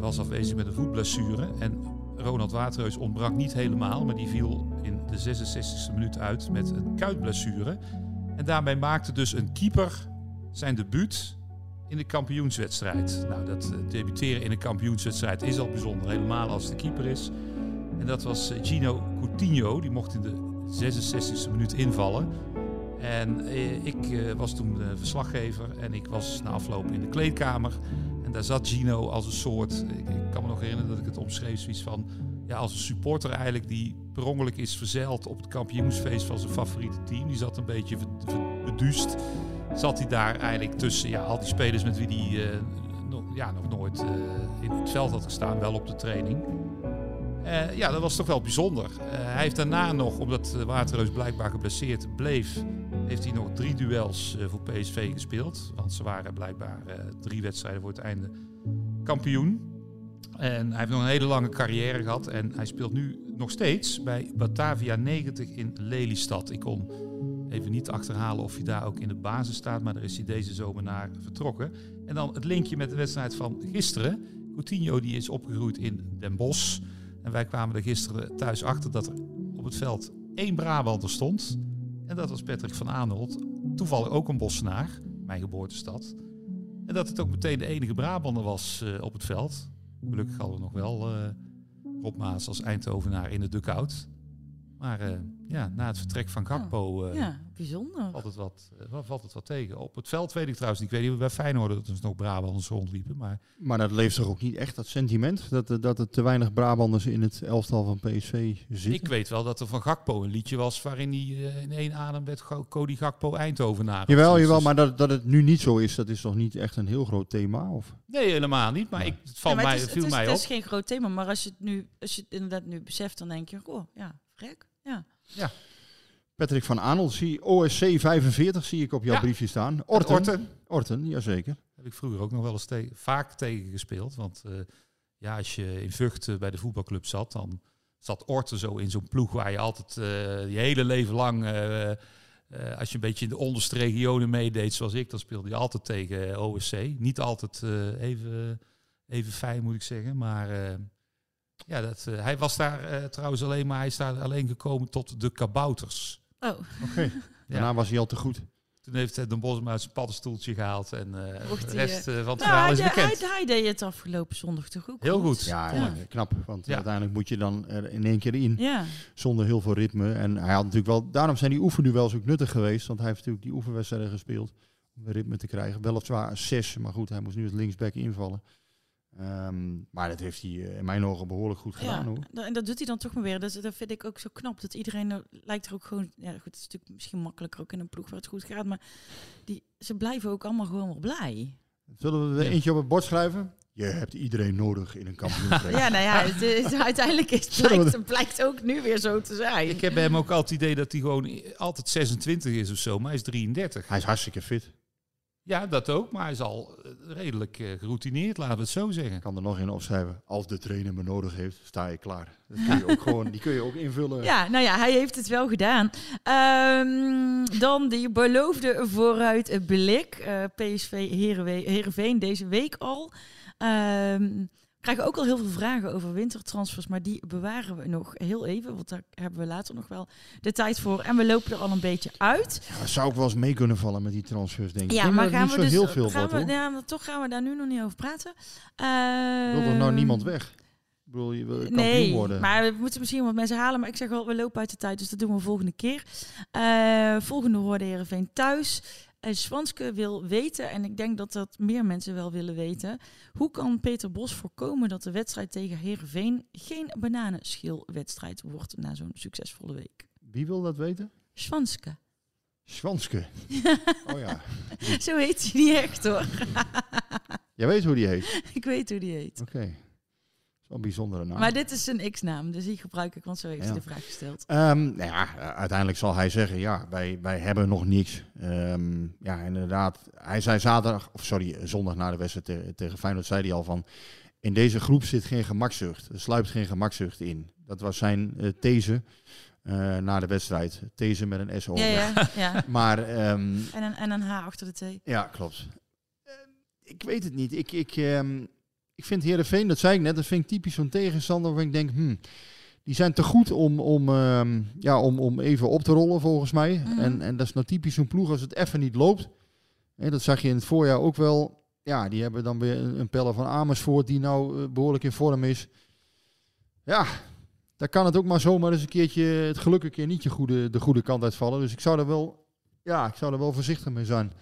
was afwezig met een voetblessure. En Ronald Waterreus ontbrak niet helemaal, maar die viel de 66e minuut uit met een kuitblessure. En daarmee maakte dus een keeper zijn debuut in de kampioenswedstrijd. Nou, dat eh, debuteren in een kampioenswedstrijd is al bijzonder, helemaal als de keeper is. En dat was eh, Gino Coutinho, die mocht in de 66e minuut invallen. En eh, ik was toen verslaggever en ik was na afloop in de kleedkamer. En daar zat Gino als een soort, ik, ik kan me nog herinneren dat ik het omschreef, zoiets van, ja, als een supporter eigenlijk die per ongeluk is verzeild op het kampioensfeest van zijn favoriete team. Die zat een beetje beduust. Zat hij daar eigenlijk tussen ja, al die spelers met wie hij eh, nog, ja, nog nooit eh, in het veld had gestaan, wel op de training. Eh, ja, dat was toch wel bijzonder. Eh, hij heeft daarna nog, omdat uh, Waterreus blijkbaar geblesseerd bleef, heeft hij nog drie duels eh, voor PSV gespeeld. Want ze waren blijkbaar eh, drie wedstrijden voor het einde kampioen. En hij heeft nog een hele lange carrière gehad. En hij speelt nu nog steeds bij Batavia 90 in Lelystad. Ik kon even niet achterhalen of hij daar ook in de basis staat. Maar daar is hij deze zomer naar vertrokken. En dan het linkje met de wedstrijd van gisteren. Coutinho die is opgegroeid in Den Bosch. En wij kwamen er gisteren thuis achter dat er op het veld één Brabander stond. En dat was Patrick van Aanholt. Toevallig ook een Bossenaar, mijn geboortestad. En dat het ook meteen de enige Brabander was uh, op het veld. Gelukkig hadden we nog wel Rob Maas als Eindhovenaar in de dugout. Maar uh, ja, na het vertrek van Gakpo Oh, ja, bijzonder. Valt, het wat, uh, valt het wat tegen. Op het veld weet ik trouwens niet. Ik weet niet bij Feyenoord dat er nog Brabanders rondliepen. Maar... maar dat leeft toch ook niet echt, dat sentiment? Dat, dat er te weinig Brabanders in het elftal van PSV zitten? Ik weet wel dat er van Gakpo een liedje was waarin hij uh, in één adem werd Cody Gakpo Eindhovenaar. Jawel, jawel, maar dat, dat het nu niet zo is, dat is toch niet echt een heel groot thema? Of? Nee, helemaal niet. Maar, ik, het, valt ja, maar mij, het viel het is, mij het op. is geen groot thema, maar als je het, nu, als je het inderdaad nu beseft, dan denk je, oh ja, vrek. Ja. ja. Patrick van Aanholt, zie OSC 45 zie ik op jouw Ja. briefje staan. Orten. Orten. Orten, jazeker. Heb ik vroeger ook nog wel eens te vaak tegen gespeeld. Want uh, ja, als je in Vught uh, bij de voetbalclub zat, dan zat Orten zo in zo'n ploeg waar je altijd uh, je hele leven lang, uh, als je een beetje in de onderste regionen meedeed zoals ik, dan speelde je altijd tegen OSC. Niet altijd even, even fijn moet ik zeggen, maar ja, dat, hij was daar trouwens alleen maar, hij is daar alleen gekomen tot de kabouters. Oh. Oké, okay. daarna ja. was hij al te goed. Toen heeft de Bosma uit zijn paddenstoeltje gehaald en uh, de rest uh, van het nou, verhaal is hij, bekend. Hij, hij, deed het afgelopen zondag toch ook Heel goed. Ja, ja. knap. Want Ja. uiteindelijk moet je dan er in één keer in. Ja. Zonder heel veel ritme. En hij had natuurlijk wel... Daarom zijn die oefenduels ook nuttig geweest. Want hij heeft natuurlijk die oefenwedstrijden gespeeld. Om ritme te krijgen. Weliswaar zes. Maar goed, hij moest nu als linksback invallen. Ehm, maar dat heeft hij uh, in mijn ogen behoorlijk goed gedaan. hoor. Ja, en dat doet hij dan toch maar weer. Dat, dat vind ik ook zo knap. Dat iedereen er, lijkt er ook gewoon... Ja, goed, het is natuurlijk misschien makkelijker ook in een ploeg waar het goed gaat. Maar die, ze blijven ook allemaal gewoon wel blij. Zullen we er eentje op het bord schrijven? Je hebt iedereen nodig in een kampioenschap. ja, nou ja, het, is, uiteindelijk is, blijkt, het blijkt ook nu weer zo te zijn. Ik heb bij hem ook altijd het idee dat hij gewoon altijd 26 is of zo, maar hij is 33. Hij is hartstikke fit. Ja, dat ook, maar hij is al eh, redelijk uh, geroutineerd, laten we het zo zeggen. Ik kan er nog in opschrijven. Als de trainer me nodig heeft, sta je klaar. Dat kun je ook gewoon, die kun je ook invullen. Ja, nou ja, hij heeft het wel gedaan. Um, dan die beloofde vooruit blik. Uh, PSV Herenveen deze week al. Um, krijgen ook al heel veel vragen over wintertransfers, maar die bewaren we nog heel even, want daar hebben we later nog wel de tijd voor. En we lopen er al een beetje uit. Ja, zou ik wel eens mee kunnen vallen met die transfers, denk ik. Ja, maar gaan we dus, heel veel gaan we, ja, toch gaan we daar nu nog niet over praten. Uh, Wil er nou ehm, niemand weg? Ik bedoel, je wil nee, worden. maar we moeten misschien wat mensen halen. Maar ik zeg wel, we lopen uit de tijd, dus dat doen we volgende keer. Uh, volgende hoorde Heerenveen thuis. En Swanske wil weten, en ik denk dat dat meer mensen wel willen weten, hoe kan Peter Bos voorkomen dat de wedstrijd tegen Heerenveen geen bananenschilwedstrijd wordt na zo'n succesvolle week? Wie wil dat weten? Swanske. Swanske. oh ja. Zo heet hij niet echt hoor. Jij weet hoe die heet? Ik weet hoe die heet. Oké. Zo'n bijzondere naam. Maar dit is een X-naam, dus die gebruik ik, want zo heeft hij de vraag gesteld. Um, nou ja, uiteindelijk zal hij zeggen, ja, wij, wij hebben nog niks. Um, ja, inderdaad. Hij zei zaterdag, of sorry, zondag na de wedstrijd tegen Feyenoord, zei hij al van... In deze groep zit geen gemakzucht. Er sluipt geen gemakzucht in. Dat was zijn uh, these uh, na de wedstrijd. These met een S over. Ja, ja, ja. maar, um, en, een, en een H achter de T. Ja, klopt. Uh, ik weet het niet. Ik, ik, um, ik vind Herenveen, dat zei ik net, dat vind ik typisch zo'n tegenstander waar ik denk, hmm, die zijn te goed om, om, uh, ja, om, om even op te rollen volgens mij. Mm. En, en dat is nou typisch zo'n ploeg als het even niet loopt. Dat zag je in het voorjaar ook wel. Ja, die hebben dan weer een, een peller van Amersfoort die nou uh, behoorlijk in vorm is. Ja, daar kan het ook maar zomaar eens een keertje het geluk een keer niet je goede, de goede kant uitvallen. Dus ik zou er wel, ja, ik zou er wel voorzichtig mee zijn.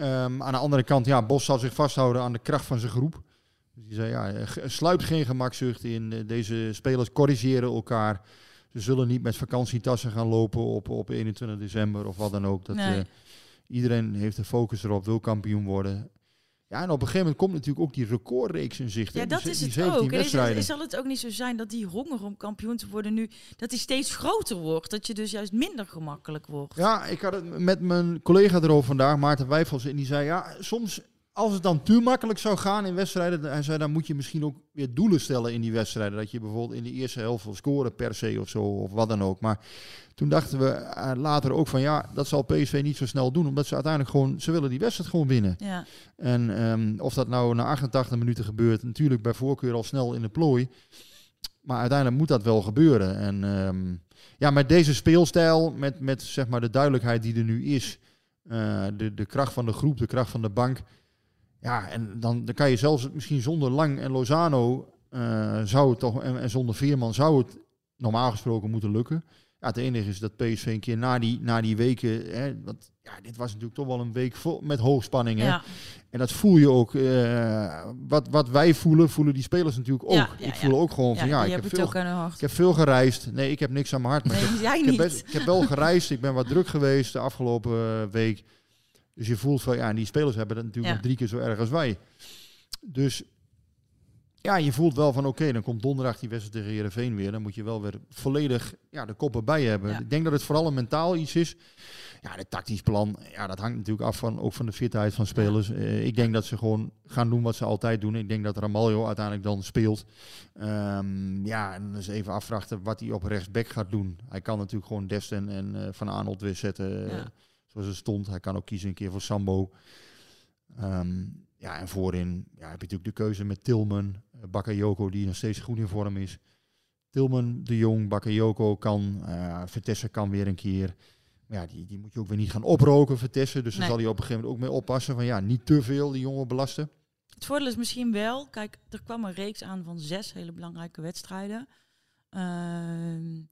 Um, aan de andere kant, ja, Bos zal zich vasthouden aan de kracht van zijn groep. Dus die zei, ja, sluipt geen gemakzucht in. Eh, deze spelers corrigeren elkaar. Ze zullen niet met vakantietassen gaan lopen op, op 21 december of wat dan ook. Dat, nee. uh, iedereen heeft de focus erop, wil kampioen worden. Ja, en op een gegeven moment komt natuurlijk ook die recordreeks in zicht. Ja, dat die, is het ook. Wedstrijden. Is, zal het ook niet zo zijn dat die honger om kampioen te worden nu, dat die steeds groter wordt? Dat je dus juist minder gemakkelijk wordt? Ja, ik had het met mijn collega erover vandaag, Maarten Wijfels, en die zei, ja, soms als het dan te makkelijk zou gaan in wedstrijden, hij zei, dan moet je misschien ook weer doelen stellen in die wedstrijden. Dat je bijvoorbeeld in de eerste helft wil scoren per se of zo, of wat dan ook. Maar toen dachten we uh, later ook van, ja, dat zal PSV niet zo snel doen. Omdat ze uiteindelijk gewoon, ze willen die wedstrijd gewoon winnen. Ja. En um, of dat nou na 88 minuten gebeurt, natuurlijk bij voorkeur al snel in de plooi. Maar uiteindelijk moet dat wel gebeuren. En um, ja, met deze speelstijl, met, met zeg maar de duidelijkheid die er nu is, uh, de, de kracht van de groep, de kracht van de bank ja, en dan, dan kan je zelfs misschien zonder Lang en Lozano uh, zou het toch, en, en, zonder Veerman zou het normaal gesproken moeten lukken. Ja, het enige is dat PSV een keer na die, na die weken, hè, want ja, dit was natuurlijk toch wel een week vol, met hoogspanning. Hè? Ja. En dat voel je ook, uh, wat, wat wij voelen, voelen die spelers natuurlijk ook. Ja, ja, ik voel ook gewoon van, ja, ik heb, veel, ik heb veel gereisd. Nee, ik heb niks aan mijn hart. Maar nee, ik, heb, jij ik, niet. Heb best, ik heb wel gereisd, ik ben wat druk geweest de afgelopen week. Dus je voelt van ja, en die spelers hebben dat natuurlijk nog drie keer zo erg als wij. Dus ja, je voelt wel van oké, okay, dan komt donderdag die wedstrijd tegen Heerenveen weer. Dan moet je wel weer volledig ja, de koppen bij hebben. Ja. Ik denk dat het vooral een mentaal iets is. Ja, het tactisch plan, ja, dat hangt natuurlijk af van, ook van de fitheid van spelers. Ja. Uh, ik denk dat ze gewoon gaan doen wat ze altijd doen. Ik denk dat Ramaljo uiteindelijk dan speelt. Um, ja, en dus even afvrachten wat hij op rechtsback gaat doen. Hij kan natuurlijk gewoon Desten en uh, Van Arnold weer zetten. Ja zoals het stond. Hij kan ook kiezen een keer voor Sambo. Um, ja, en voorin ja, heb je natuurlijk de keuze met Tilman, uh, Bakayoko, die nog steeds goed in vorm is. Tilman, De Jong, Bakayoko kan, uh, Vertessen kan weer een keer. Maar ja, die, die moet je ook weer niet gaan oproken, Vertessen. Dus nee. daar zal hij op een gegeven moment ook mee oppassen. Van ja, niet te veel die jongen belasten. Het voordeel is misschien wel, kijk, er kwam een reeks aan van zes hele belangrijke wedstrijden. Uh,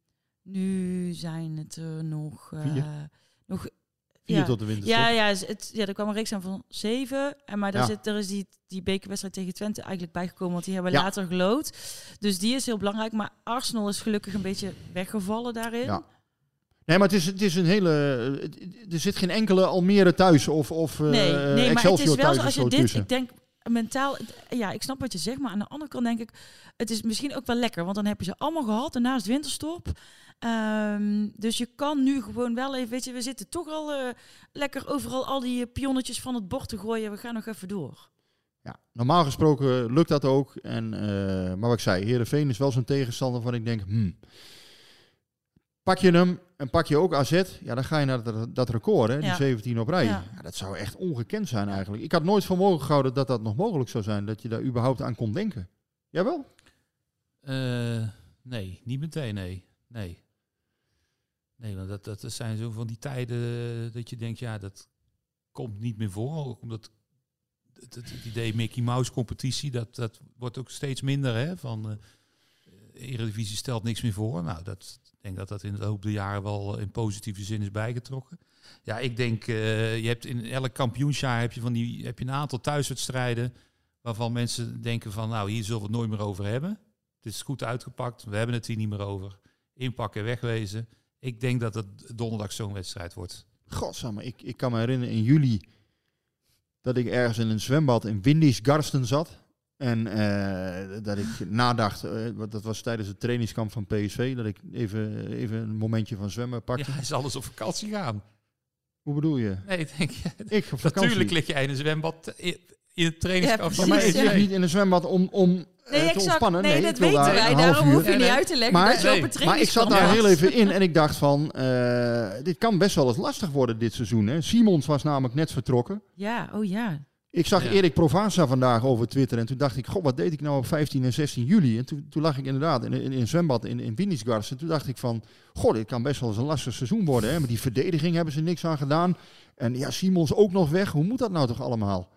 nu zijn het er nog, uh, nog Vier ja. tot de winter. Ja, ja, het, ja, er kwam een reeks aan van zeven. En maar daar ja. zit, er is die, die bekerwedstrijd tegen Twente eigenlijk bijgekomen, want die hebben ja. later gelood. Dus die is heel belangrijk. Maar Arsenal is gelukkig een beetje weggevallen daarin. Ja. Nee, maar het is, het is een hele. Er zit geen enkele Almere thuis of, of nee, nee, maar het is wel zo als je dit. Tussen. Ik denk mentaal, ja, ik snap wat je zegt, maar aan de andere kant denk ik, het is misschien ook wel lekker, want dan heb je ze allemaal gehad en naast winterstop. Ehm, dus je kan nu gewoon wel even, weet je, we zitten toch al uh, lekker overal al die pionnetjes van het bord te gooien. We gaan nog even door. Ja, normaal gesproken lukt dat ook. En, uh, maar wat ik zei, Heerenveen is wel zo'n tegenstander van ik denk, hmm, pak je hem en pak je ook AZ, ja, dan ga je naar dat, dat record, hè, die ja. 17 op rij. Ja. ja. dat zou echt ongekend zijn eigenlijk. Ik had nooit voor mogelijk gehouden dat dat nog mogelijk zou zijn, dat je daar überhaupt aan kon denken. Jij wel? Uh, nee, niet meteen, nee. Nee. Nee, want dat, dat zijn zo van die tijden dat je denkt, ja, dat komt niet meer voor. Ook omdat het, het, het idee Mickey Mouse competitie, dat, dat wordt ook steeds minder. Hè, van uh, Eredivisie stelt niks meer voor. Nou, dat, denk dat dat in de loop der jaren wel in positieve zin is bijgetrokken. Ja, ik denk, uh, je hebt in elk kampioensjaar heb je, van die, heb je een aantal thuiswedstrijden waarvan mensen denken van, nou, hier zullen we het nooit meer over hebben. Het is goed uitgepakt, we hebben het hier niet meer over. Inpakken en wegwezen. Ik denk dat het donderdag zo'n wedstrijd wordt. Godsamme, ik, ik kan me herinneren in juli dat ik ergens in een zwembad in Windisgarsten zat. En uh, dat ik nadacht, uh, dat was tijdens het trainingskamp van PSV, dat ik even, even een momentje van zwemmen pakte. Ja, hij is alles op vakantie gaan. Hoe bedoel je? Nee, ik denk, ik op vakantie. Natuurlijk lig je in een zwembad in het trainingskamp. Ja, maar ik lig niet in een zwembad om, om Nee, uh, te exact. ontspannen. Nee, dat weten wij. Daarom hoef je niet uit te leggen. Maar, dat nee. maar ik zat daar heel even in en ik dacht van, uh, dit kan best wel eens lastig worden dit seizoen. Hè. Simons was namelijk net vertrokken. Ja, oh ja. Ik zag ja. Erik Provasa vandaag over Twitter en toen dacht ik, god, wat deed ik nou op 15 en 16 juli? En toen, toen lag ik inderdaad in, in, in een zwembad in, in Windisgars en toen dacht ik van, god, dit kan best wel eens een lastig seizoen worden. Hè. Met die verdediging hebben ze niks aan gedaan. En ja, Simons ook nog weg. Hoe moet dat nou toch allemaal?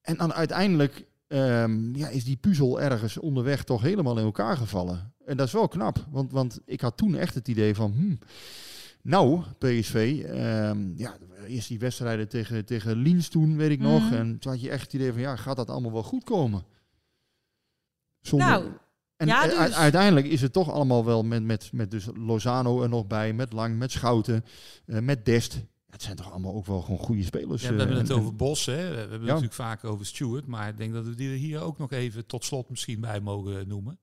En dan uiteindelijk um, ja, is die puzzel ergens onderweg toch helemaal in elkaar gevallen. En dat is wel knap, want, want ik had toen echt het idee van... Hmm, nou, PSV, um, ja, eerst die wedstrijden tegen, tegen Liens toen, weet ik mm. nog. En toen had je echt het idee van, ja, gaat dat allemaal wel goed komen? Zonder, nou, en ja, dus. uiteindelijk is het toch allemaal wel met, met, met dus Lozano er nog bij, met Lang, met Schouten, uh, met Dest. Het zijn toch allemaal ook wel gewoon goede spelers. Ja, we hebben het over Bos, hè. we hebben het ja. natuurlijk vaak over Stewart, maar ik denk dat we die er hier ook nog even tot slot misschien bij mogen noemen.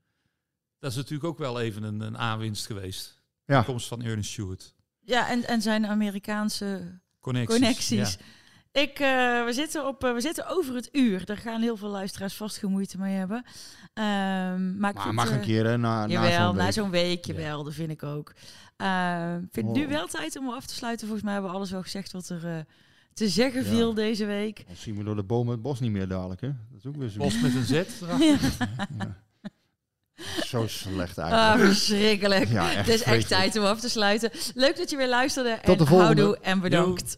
Dat is natuurlijk ook wel even een, een aanwinst geweest. Ja. De komst van Ernest Stewart. Ja, en, en zijn Amerikaanse connecties. connecties. Ja. Ik, uh, we, zitten op, uh, we zitten over het uur. Daar gaan heel veel luisteraars vast geen moeite mee hebben. Um, maar maar mag uh, een keer, hè? Na, jawel, na zo'n week. week jawel, dat vind ik ook. Uh, ik vind oh. nu wel tijd om af te sluiten. Volgens mij hebben we alles wel gezegd wat er uh, te zeggen viel ja. deze week. Dan zien we door de bomen het bos niet meer dadelijk, hè? Dat is ook weer zo. Bos met een Z. ja. Zo slecht Ah, eigenlijk. verschrikkelijk. Ja, echt Het is echt tijd om af te sluiten. Leuk dat je weer luisterde. Tot de volgende. Houdoe en bedankt.